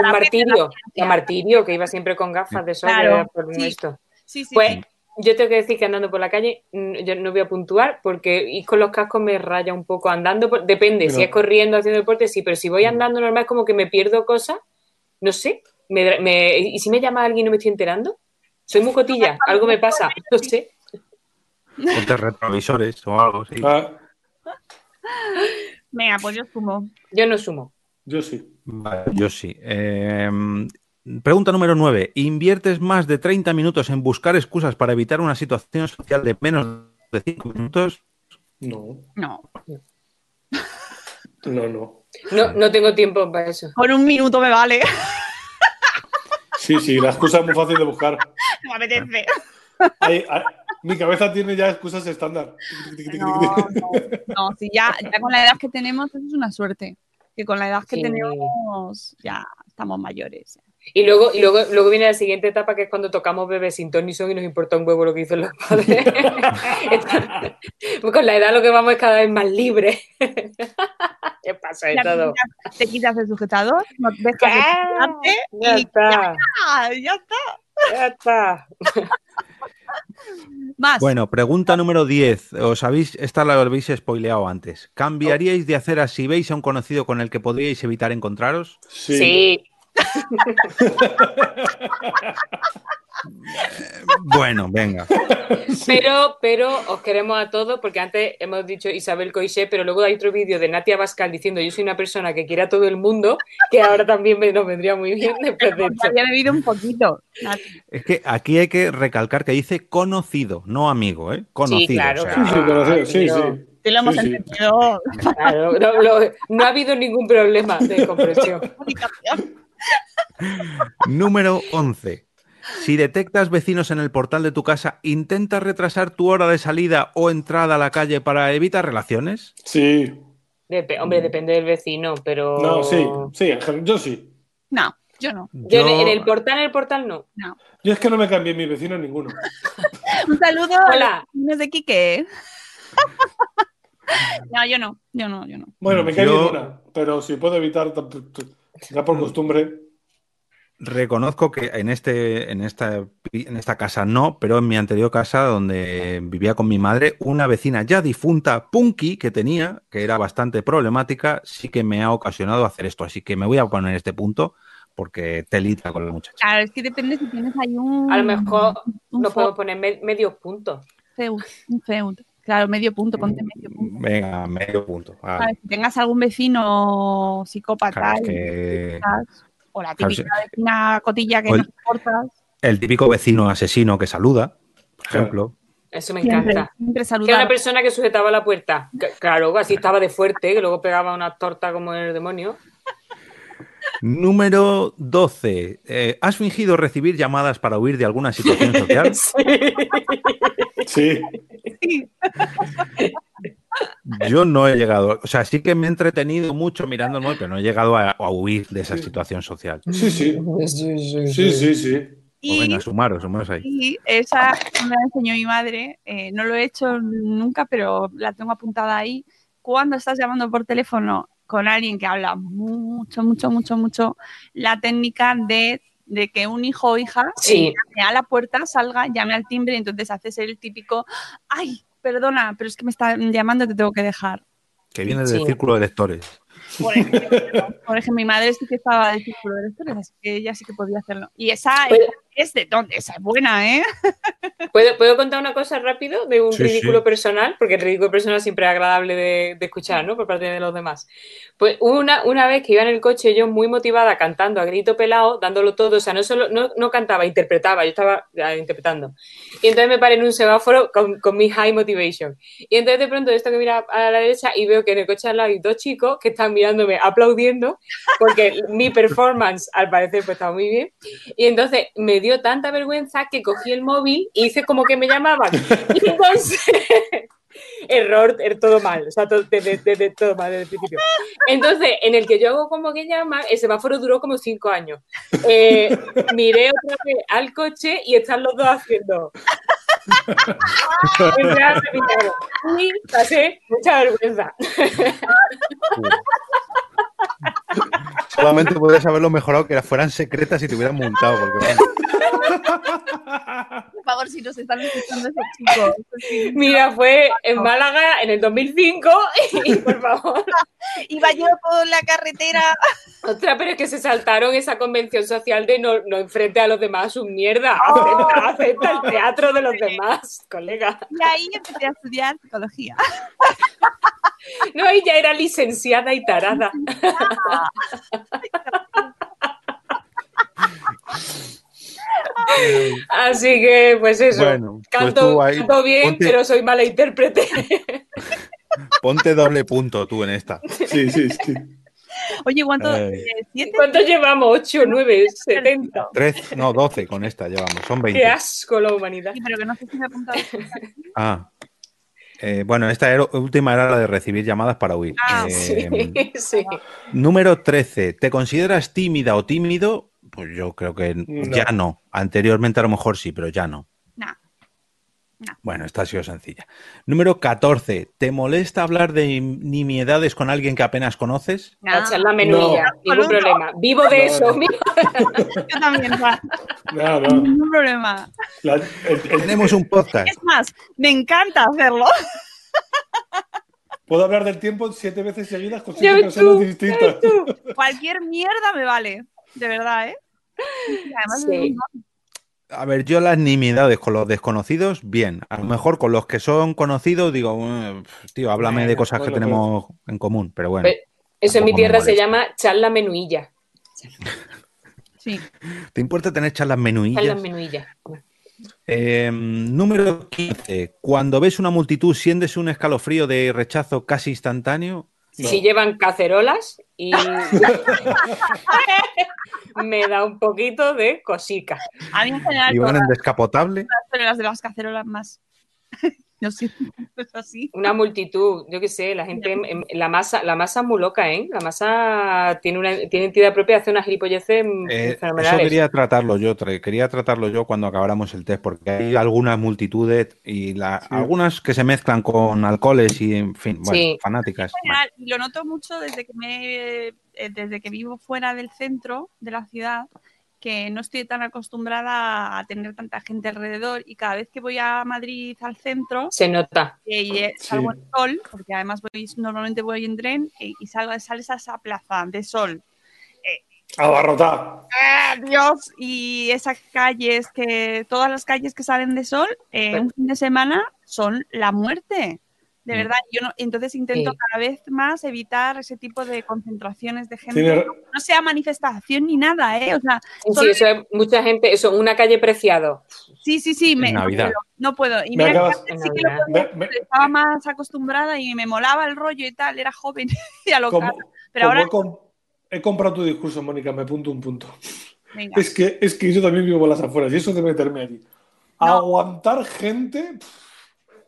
martirio. Un martirio que iba siempre con gafas de sol. Claro, por sí. esto. Sí, sí, Pues sí. yo tengo que decir que andando por la calle mm, yo no voy a puntuar porque ir con los cascos me raya un poco andando. por- depende, si es corriendo, haciendo deporte, sí, pero si voy andando normal es como que me pierdo cosas, no sé. me- me- ¿Y si me llama alguien y no me estoy enterando? Soy muy cotilla, algo me pasa, no sé. Ponte retrovisores o algo así. Ah, Venga, pues yo sumo. Yo no sumo. yo sí. Vale, yo sí. Eh, pregunta número 9. ¿Inviertes más de 30 minutos en buscar excusas para evitar una situación social de menos de 5 minutos? No, No, no, no. No, no tengo tiempo para eso. por un minuto me vale. Sí, sí, la excusa es muy fácil de buscar. me apetece. Ahí- ahí- mi cabeza tiene ya excusas estándar. No, no, no, si ya, ya con la edad que tenemos, eso es una suerte. Que con la edad que Sí. tenemos ya estamos mayores. Y luego, y luego, luego viene la siguiente etapa que es cuando tocamos bebés sin ton ni son y nos importa un huevo lo que dicen los padres. Con la edad lo que vamos es cada vez más libre. ¿Qué pasa de Ya todo? quitas- Te quitas el sujetador, no dejas de Ah, sujetarte Ya está, ya, ya está. ya está. Más. Bueno, pregunta número 10. Os habéis, esta la habéis spoileado antes. ¿Cambiaríais de hacer si veis a un conocido con el que podríais evitar encontraros? Sí. Bueno, venga. Pero, pero os queremos a todos porque antes hemos dicho Isabel Coixé, pero luego hay otro vídeo de Natia Bascal diciendo yo soy una persona que quiere a todo el mundo, que ahora también me- nos vendría muy bien después de esto. Había bebido un poquito. Es que aquí hay que recalcar que dice conocido, no amigo, ¿eh? Conocido. claro, o sea, Sí, sí, conocido, sí, sí. Te lo hemos Sí, sí. entendido. Claro, no, no- no ha habido ningún problema de comprensión. Número 11. Si detectas vecinos en el portal de tu casa, ¿intentas retrasar tu hora de salida o entrada a la calle para evitar relaciones? Sí. Dep- hombre, depende del vecino, pero. No, sí, sí, yo sí. No, yo no. Yo en- en el portal, en el portal no. Yo es que no me cambié mi vecino ninguno. Un saludo a Hola. los vecinos de Quique. No, yo no, yo no, yo no. Bueno, me caí Yo- en una, pero si puedo evitar, ya por costumbre. Reconozco que en, este, en, esta, en esta casa no, pero en mi anterior casa, donde vivía con mi madre, una vecina ya difunta, Punky, que tenía, que era bastante problemática, sí que me ha ocasionado hacer esto. Así que me voy a poner este punto porque telita con la muchacha. Claro, es que depende si tienes ahí un. A lo mejor un nos fo- podemos poner me- medios puntos. feud, un feud. Claro, medio punto, ponte medio punto. Venga, medio punto. Vale. Sabes, Si tengas algún vecino psicópata Claro, es y que estás- o la Claro, típica vecina cotilla que no soportas, el típico vecino asesino que saluda, por ejemplo. Eso me siempre, encanta. siempre Que era una persona que sujetaba la puerta. Claro, así estaba de fuerte, que luego pegaba una torta como el demonio. Número 12. Eh, ¿Has fingido recibir llamadas para huir de alguna situación social? Sí. Yo no he llegado, o sea, sí que me he entretenido mucho mirando el móvil, pero no he llegado a, a huir de esa situación social. Sí, sí. Sí, sí, sí. O Y, venga, sumaros, sumaros ahí. y esa me la enseñó mi madre. eh, no lo he hecho nunca, pero la tengo apuntada ahí. Cuando estás llamando por teléfono con alguien que habla mucho, mucho, mucho, mucho, la técnica de, de que un hijo o hija Sí. llame a la puerta, salga, llame al timbre y entonces haces el típico, ay, perdona, pero es que me están llamando, te tengo que dejar. Que viene del Sí. círculo de lectores. Por ejemplo, por ejemplo, mi madre sí que estaba del círculo de lectores, así que ella sí que podía hacerlo. Y esa, Pues- esa es de dónde, esa es buena, ¿eh? ¿Puedo, ¿Puedo contar una cosa rápido de un Sí, ridículo sí. personal? Porque el ridículo personal siempre es agradable de, de escuchar, ¿no? Por parte de los demás. Pues una, una vez que iba en el coche, yo muy motivada, cantando a grito pelado, dándolo todo, o sea, no solo no, no cantaba, interpretaba, yo estaba interpretando. Y entonces me paré en un semáforo con, con mi high motivation. Y entonces de pronto esto que mira a la derecha y veo que en el coche al lado hay dos chicos que están mirándome, aplaudiendo, porque mi performance al parecer pues estaba muy bien. Y entonces me dio tanta vergüenza que cogí el móvil y hice como que me llamaban. Y entonces, error, er- todo mal, o sea, todo, todo mal desde el principio. Entonces, en el que yo hago como que llaman, el semáforo duró como cinco años. Eh, miré otra vez al coche y están los dos haciendo. Y pasé mucha vergüenza. Solamente podrías haberlo mejorado que fueran secretas y te hubieran. Porque, bueno, Por favor, si nos están escuchando esos chicos. sí. Mira, fue en Málaga en el 2005 y por favor. Iba yo por la carretera. Ostras, pero es que se saltaron esa convención social de no, no enfrente a los demás un mierda. Acepta, acepta el teatro de los demás, colega. Y ahí empecé a estudiar psicología. No, ella era licenciada y tarada. Así que, pues eso. Bueno, pues canto, ahí, canto bien, ponte- pero soy mala intérprete. ponte doble punto tú en esta. Sí, sí, sí. Oye, ¿cuánto? Eh. Eh, ¿Siete? ¿Cuántos llevamos? ¿8, 9, 70? Tres, no, doce con esta llevamos, son Qué 20. asco la humanidad. Sí, pero que no sé si me. Ah. Eh, bueno, esta era- última era la de recibir llamadas para huir. Ah, Eh, Sí, sí. Número 13. ¿Te consideras tímida o tímido? Pues yo creo que No. ya no. Anteriormente a lo mejor sí, pero ya no. No. No. Bueno, esta ha sido sencilla. Número 14. ¿Te molesta hablar de nimiedades con alguien que apenas conoces? La charla menudilla, No. ningún No. problema. Vivo de No, eso, no. Yo también, va. No, no. Ningún problema. La- el- el- Tenemos un podcast. Es más, me encanta hacerlo. Puedo hablar del tiempo siete veces seguidas con siete personas tú, distintas. Cualquier mierda me vale. De verdad, ¿eh? Además Sí. A ver, yo las nimiedades con los desconocidos, bien. A lo mejor con los que son conocidos, digo, "Eh, tío, háblame de Bueno, cosas que tenemos en común. Pero bueno, Eso en mi tierra se llama charla menuilla. Sí. ¿te importa tener charlas menuillas? Eh, número 15. Cuando ves una multitud, ¿sientes un escalofrío de rechazo casi instantáneo? No. Si llevan cacerolas y me da un poquito de cosica. A mí en general ¿Y van en descapotable? las de las cacerolas más. Es así. Una multitud, yo qué sé, la gente, la masa, la masa es muy loca, ¿eh? La masa tiene una tiene entidad propia, hace unas gilipolleces mm, Eh, eso fenomenales. quería tratarlo yo, quería tratarlo yo cuando acabáramos el test, porque hay algunas multitudes y la- Sí. algunas que se mezclan con alcoholes y, en fin, bueno, Sí. fanáticas. Lo noto mucho desde que me eh, desde que vivo fuera del centro de la ciudad, que no estoy tan acostumbrada a tener tanta gente alrededor y cada vez que voy a Madrid al centro Se nota. eh, y eh, Sí. salgo en sol, porque además voy normalmente voy en tren eh, y salgo sales a esa plaza de sol. Abarrotar. ¡Ah, Dios, y esas calles que todas las calles que salen de sol eh, un fin de semana son la muerte. De verdad, yo no, entonces intento Sí. cada vez más evitar ese tipo de concentraciones de gente. No sea manifestación ni nada, ¿eh? O sea, Sí, solo- eso es mucha gente, eso, una calle preciado. sí, sí, sí, me, no Navidad. puedo, no puedo. Y Me mira que acabas- antes En sí que lo podía Me- me- hacer, estaba más acostumbrada y me molaba el rollo y tal, era joven y a lo como, Pero como ahora, he, com- he comprado tu discurso, Mónica, me punto un punto. venga, Es que, es que yo también vivo en las afueras y eso de meterme allí. No. Aguantar gente.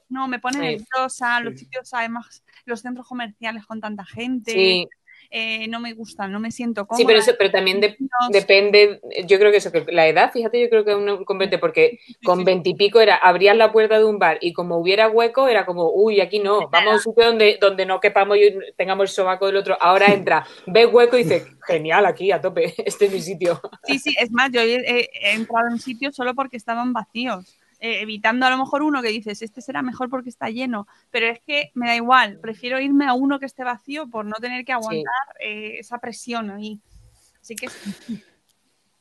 No, me pone Sí. nerviosa, los Sí. sitios, además, los centros comerciales con tanta gente. Sí, eh, no me gustan, no me siento cómoda. sí, pero eso, pero también de- depende, yo creo que eso, que la edad, fíjate, yo creo que es un convente, porque con veintipico era abrías la puerta de un bar y como hubiera hueco, era como, uy, aquí no, vamos a un sitio donde, donde no quepamos y tengamos el sobaco del otro. Ahora entra, ves hueco y dices, genial, aquí a tope, este es mi sitio. Sí, sí, es más, yo he, he- entrado en sitios solo porque estaban vacíos, eh, evitando a lo mejor uno que dices, este será mejor porque está lleno, pero es que me da igual, prefiero irme a uno que esté vacío por no tener que aguantar eh, esa presión ahí. Así que sí.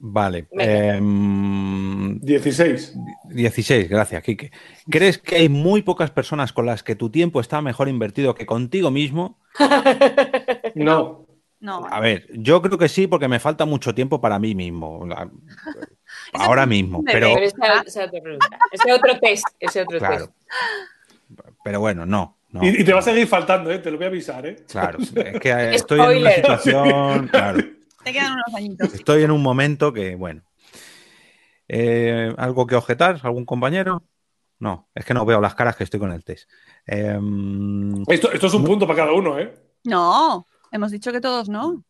Vale. Em, 16. 16, gracias, Quique. ¿Crees que hay muy pocas personas con las que tu tiempo está mejor invertido que contigo mismo? No. no. A ver, yo creo que sí, porque me falta mucho tiempo para mí mismo. Ahora mismo, pero, Pero esa, esa es otra pregunta. Ese otro test, ese otro claro. test. Pero bueno, no. no. Y, y te va a seguir faltando, ¿eh? te lo voy a avisar. ¿eh? Claro, es que estoy en una situación. Claro, Te quedan unos añitos. estoy en un momento que, bueno. Eh, ¿Algo que objetar? ¿Algún compañero? No, es que no veo las caras que estoy con el test. Em, Esto, esto es un punto para cada uno, ¿eh? No, hemos dicho que todos no.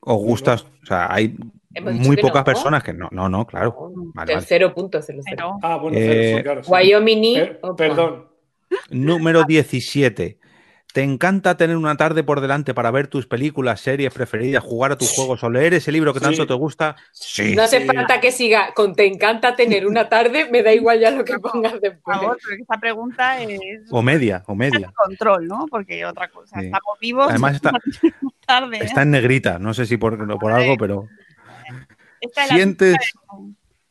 ¿Os gustas? O sea, hay muy pocas no. personas que no, no, no, claro. Vale, vale. Cero puntos, cero, cero. Pero Ah, bueno, Eh, cero, sí, claro. sí. Wyoming. Per- opa. perdón. Número 17. ¿Te encanta tener una tarde por delante para ver tus películas, series preferidas, jugar a tus juegos o leer ese libro que tanto Sí. te gusta? Sí. No hace Sí. falta que siga con te encanta tener una tarde, me da igual ya lo que pongas por después. favor, porque esta pregunta es O media, o media. control, ¿no? Porque otra cosa, Sí. estamos vivos. Además está- tarde. ¿eh? Está en negrita, no sé si por, por algo, pero Esta es la- sientes,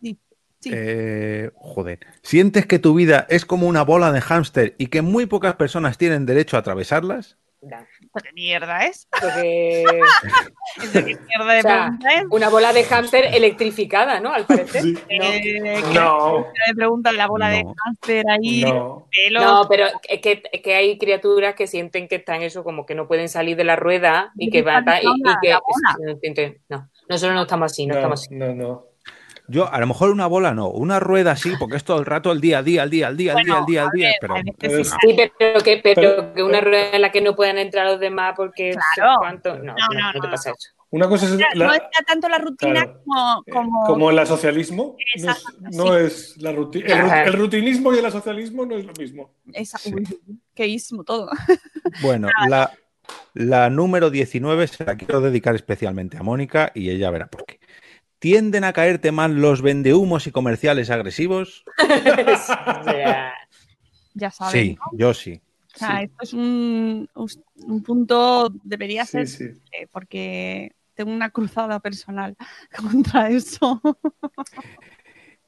sí. eh, joder, sientes que tu vida es como una bola de hámster y que muy pocas personas tienen derecho a atravesarlas. Da, ¿Esto qué mierda es? Porque ¿Esto qué mierda de O sea, pregunta es? una bola de hámster electrificada, ¿no? Al parecer. Sí. No. Eh, No, me preguntan la bola de cáncer ahí, no. pelos. No, pero es que, es que hay criaturas que sienten que están eso, como que no pueden salir de la rueda y que van a- y, y que La bola. no, nosotros no estamos así, no, No, estamos así. no, no. Yo, a lo mejor una bola no, una rueda sí, porque es todo el rato el día, al día, al día, al día, al día, al día, al a día, ver, pero sí. No. Sí, pero que, pero Pero- que una rueda en la que no puedan entrar los demás porque Claro. cuánto, no, No, no, no, no te no, pasa no. eso. Una cosa es No la- decía tanto la rutina Claro. como, eh, como, como el asocialismo. No es, Exacto, no es la rutina. El, ru- el rutinismo y el asocialismo no es lo mismo. esa, Sí. qué ismo todo. Bueno, la, la número 19 se la quiero dedicar especialmente a Mónica y ella verá por qué. ¿Tienden a caerte mal los vendehumos y comerciales agresivos? Ya sabes. Sí, yo sí. O sea, Sí. esto es un, un punto, debería Sí, ser, sí. porque tengo una cruzada personal contra eso.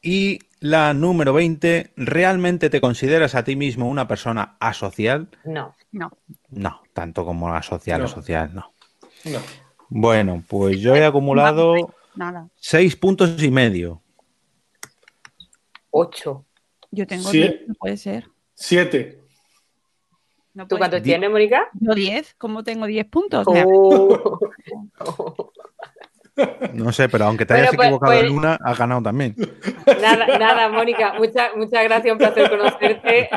Y la número 20, ¿realmente te consideras a ti mismo una persona asocial? no. No, No, tanto como asocial, No. asocial, no. No. Bueno, pues yo he acumulado nada. seis puntos y medio. Ocho. Yo tengo Sí. 10, no puede ser. Siete. No ¿Tú ser. tienes, Mónica? Yo 10, ¿cómo tengo 10 puntos? Oh. No sé, pero aunque te Bueno, hayas pues- equivocado pues- en una, has ganado también. Nada, nada, Mónica. Muchas, muchas gracias, un placer conocerte.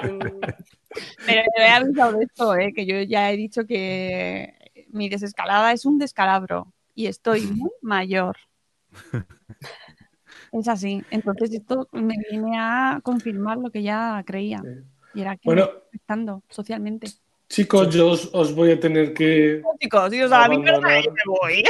Pero he avisado de esto, eh, que yo ya he dicho que mi desescalada es un descalabro y estoy muy mayor. Es así. Entonces esto me viene a confirmar lo que ya creía. Y era que Bueno. me afectando socialmente. Chicos, yo os, os voy a tener que. Chicos, iros a la me voy.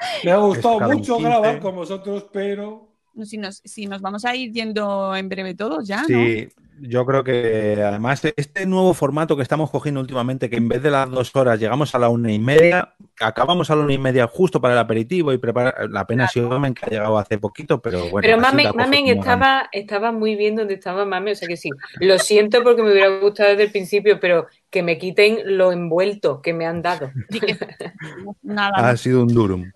Me ha gustado mucho 15. grabar con vosotros, pero. Si nos, si nos vamos a ir yendo en breve todos ya, ¿no? Sí, yo creo que además este nuevo formato que estamos cogiendo últimamente, que en vez de las dos horas llegamos a la una y media, acabamos a la una y media justo para el aperitivo y preparar. La pena ha sido Mamen que ha llegado hace poquito, pero bueno. Pero Mamen, estaba muy bien donde estaba Mamen, o sea que sí. Lo siento porque me hubiera gustado desde el principio, pero que me quiten lo envuelto que me han dado. Nada. Ha sido un durum.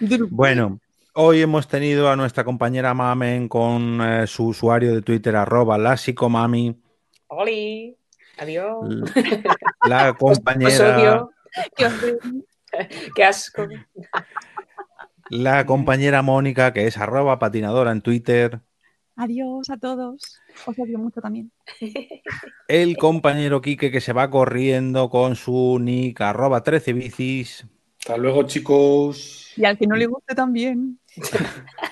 Duro. Bueno, hoy hemos tenido a nuestra compañera Mamen con eh, su usuario de Twitter, arroba la psicomami, ¡Oli! Adiós. la Os compañera, ¡Qué asco! la compañera Mónica, que es arroba patinadora en Twitter, Adiós a todos. Os odio mucho también. el compañero Quique que se va corriendo con su nick arroba 13 bicis. Hasta luego, chicos. Y al que no le guste también.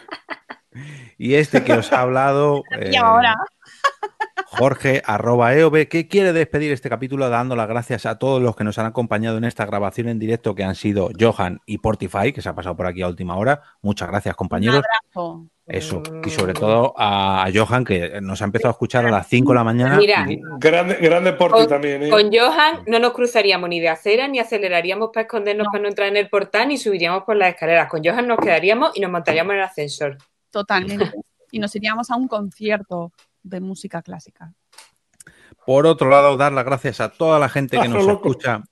Y este que os ha hablado, Y eh, ahora. Jorge, arroba EOB, que quiere despedir este capítulo dando las gracias a todos los que nos han acompañado en esta grabación en directo, que han sido Johan y Portify, que se ha pasado por aquí a última hora. Muchas gracias, compañeros. abrazo. Eso. Y sobre todo a Johan, que nos ha empezado a escuchar a las 5 de la mañana. Mira, y- Grande, gran deporte Con- también, ¿eh? Con Johan no nos cruzaríamos ni de acera, ni aceleraríamos para escondernos para no entrar en el portal, ni subiríamos por las escaleras. Con Johan nos quedaríamos y nos montaríamos en el ascensor. Totalmente. Y nos iríamos a un concierto de música clásica. Por otro lado, dar las gracias a toda la gente que nos escucha,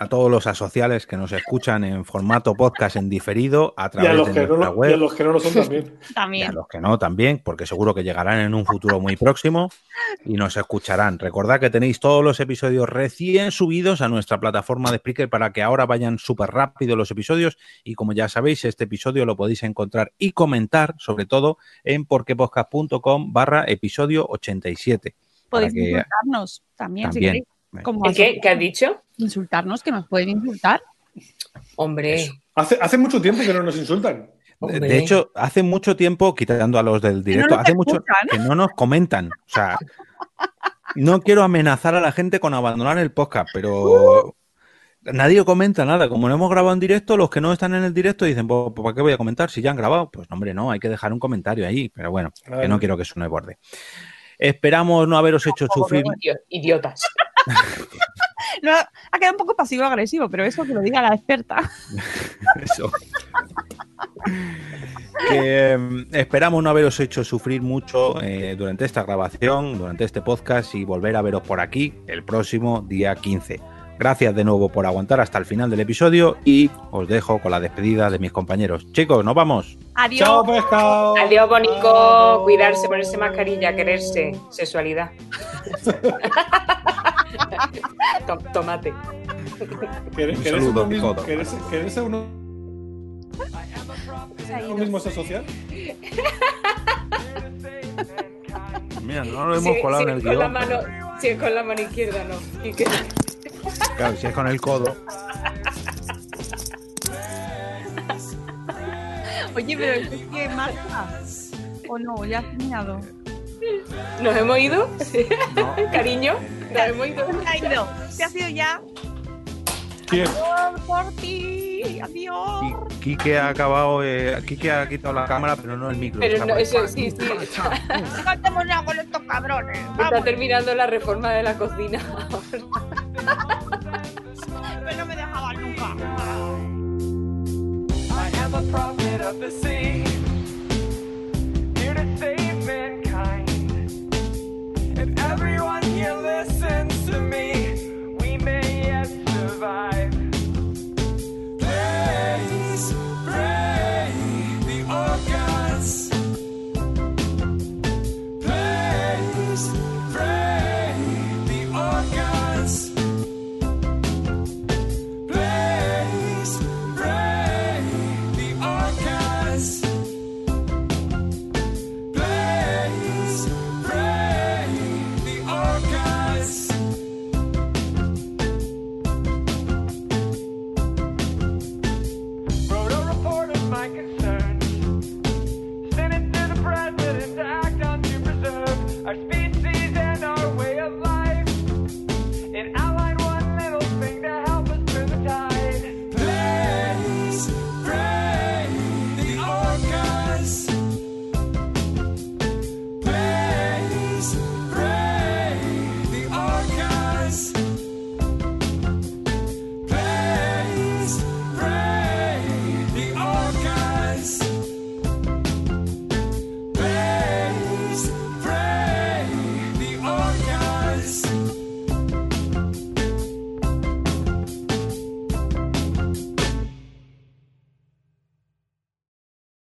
a todos los asociales que nos escuchan en formato podcast en diferido a Y a, través los de que no, nuestra lo- y web. a los que no lo son también. Y a los que no también, porque seguro que llegarán en un futuro muy próximo y nos escucharán. Recordad que tenéis todos los episodios recién subidos a nuestra plataforma de Spreaker para que ahora vayan súper rápido los episodios y como ya sabéis, este episodio lo podéis encontrar y comentar sobre todo en porquepodcast.com barra episodio 87. Para Podéis que también, si queréis. Como ¿El qué? ¿Qué has dicho? Insultarnos, que nos pueden insultar. Hombre, Eso. Hace, hace mucho tiempo que no nos insultan. De- hombre. De hecho, hace mucho tiempo, quitando a los del directo, hace mucho escuchan. que no nos comentan. O sea, no quiero amenazar a la gente con abandonar el podcast, pero nadie comenta nada. Como no hemos grabado en directo, los que no están en el directo dicen, pues, ¿para qué voy a comentar si ya han grabado? Pues no, hombre, no, hay que dejar un comentario ahí. Pero bueno, que no quiero que suene borde. Esperamos no haberos hecho sufrir. Idio- Idiotas. No, ha quedado un poco pasivo-agresivo, pero eso que lo diga la experta. Eso. Que, em, esperamos no haberos hecho sufrir mucho eh, durante esta grabación, durante este podcast y volver a veros por aquí el próximo día 15. Gracias de nuevo por aguantar hasta el final del episodio y os dejo con la despedida de mis compañeros. Chicos, nos vamos. Adiós. Chao, pescado. Adiós, bonico. Cuidarse, ponerse mascarilla, quererse. Sexualidad. To- Tomate. ¿Queréis Un queréis saludo uno mismo- todo. queréis- queréis uno, ido. mismo es social? Mira, no lo Sí, sí, con la mano, Si es con la mano izquierda, no. Y que- Claro, si es con el codo. Oye, pero ¿esto sigue en marcha? ¿O no? ¿Ya has terminado? ¿Nos hemos ido? No. Cariño, nos hemos ido. Se ha ido. Se ha ido ya. ¿Quién? Adiós por ti. Adiós. Quique ha acabado, eh, Quique ha quitado la cámara, pero no el micro. Pero no, eso sí, sí. No hacemos nada con estos cabrones. Está terminando la reforma de la cocina. pero no me dejaban nunca. I am a prophet of the sea. survive.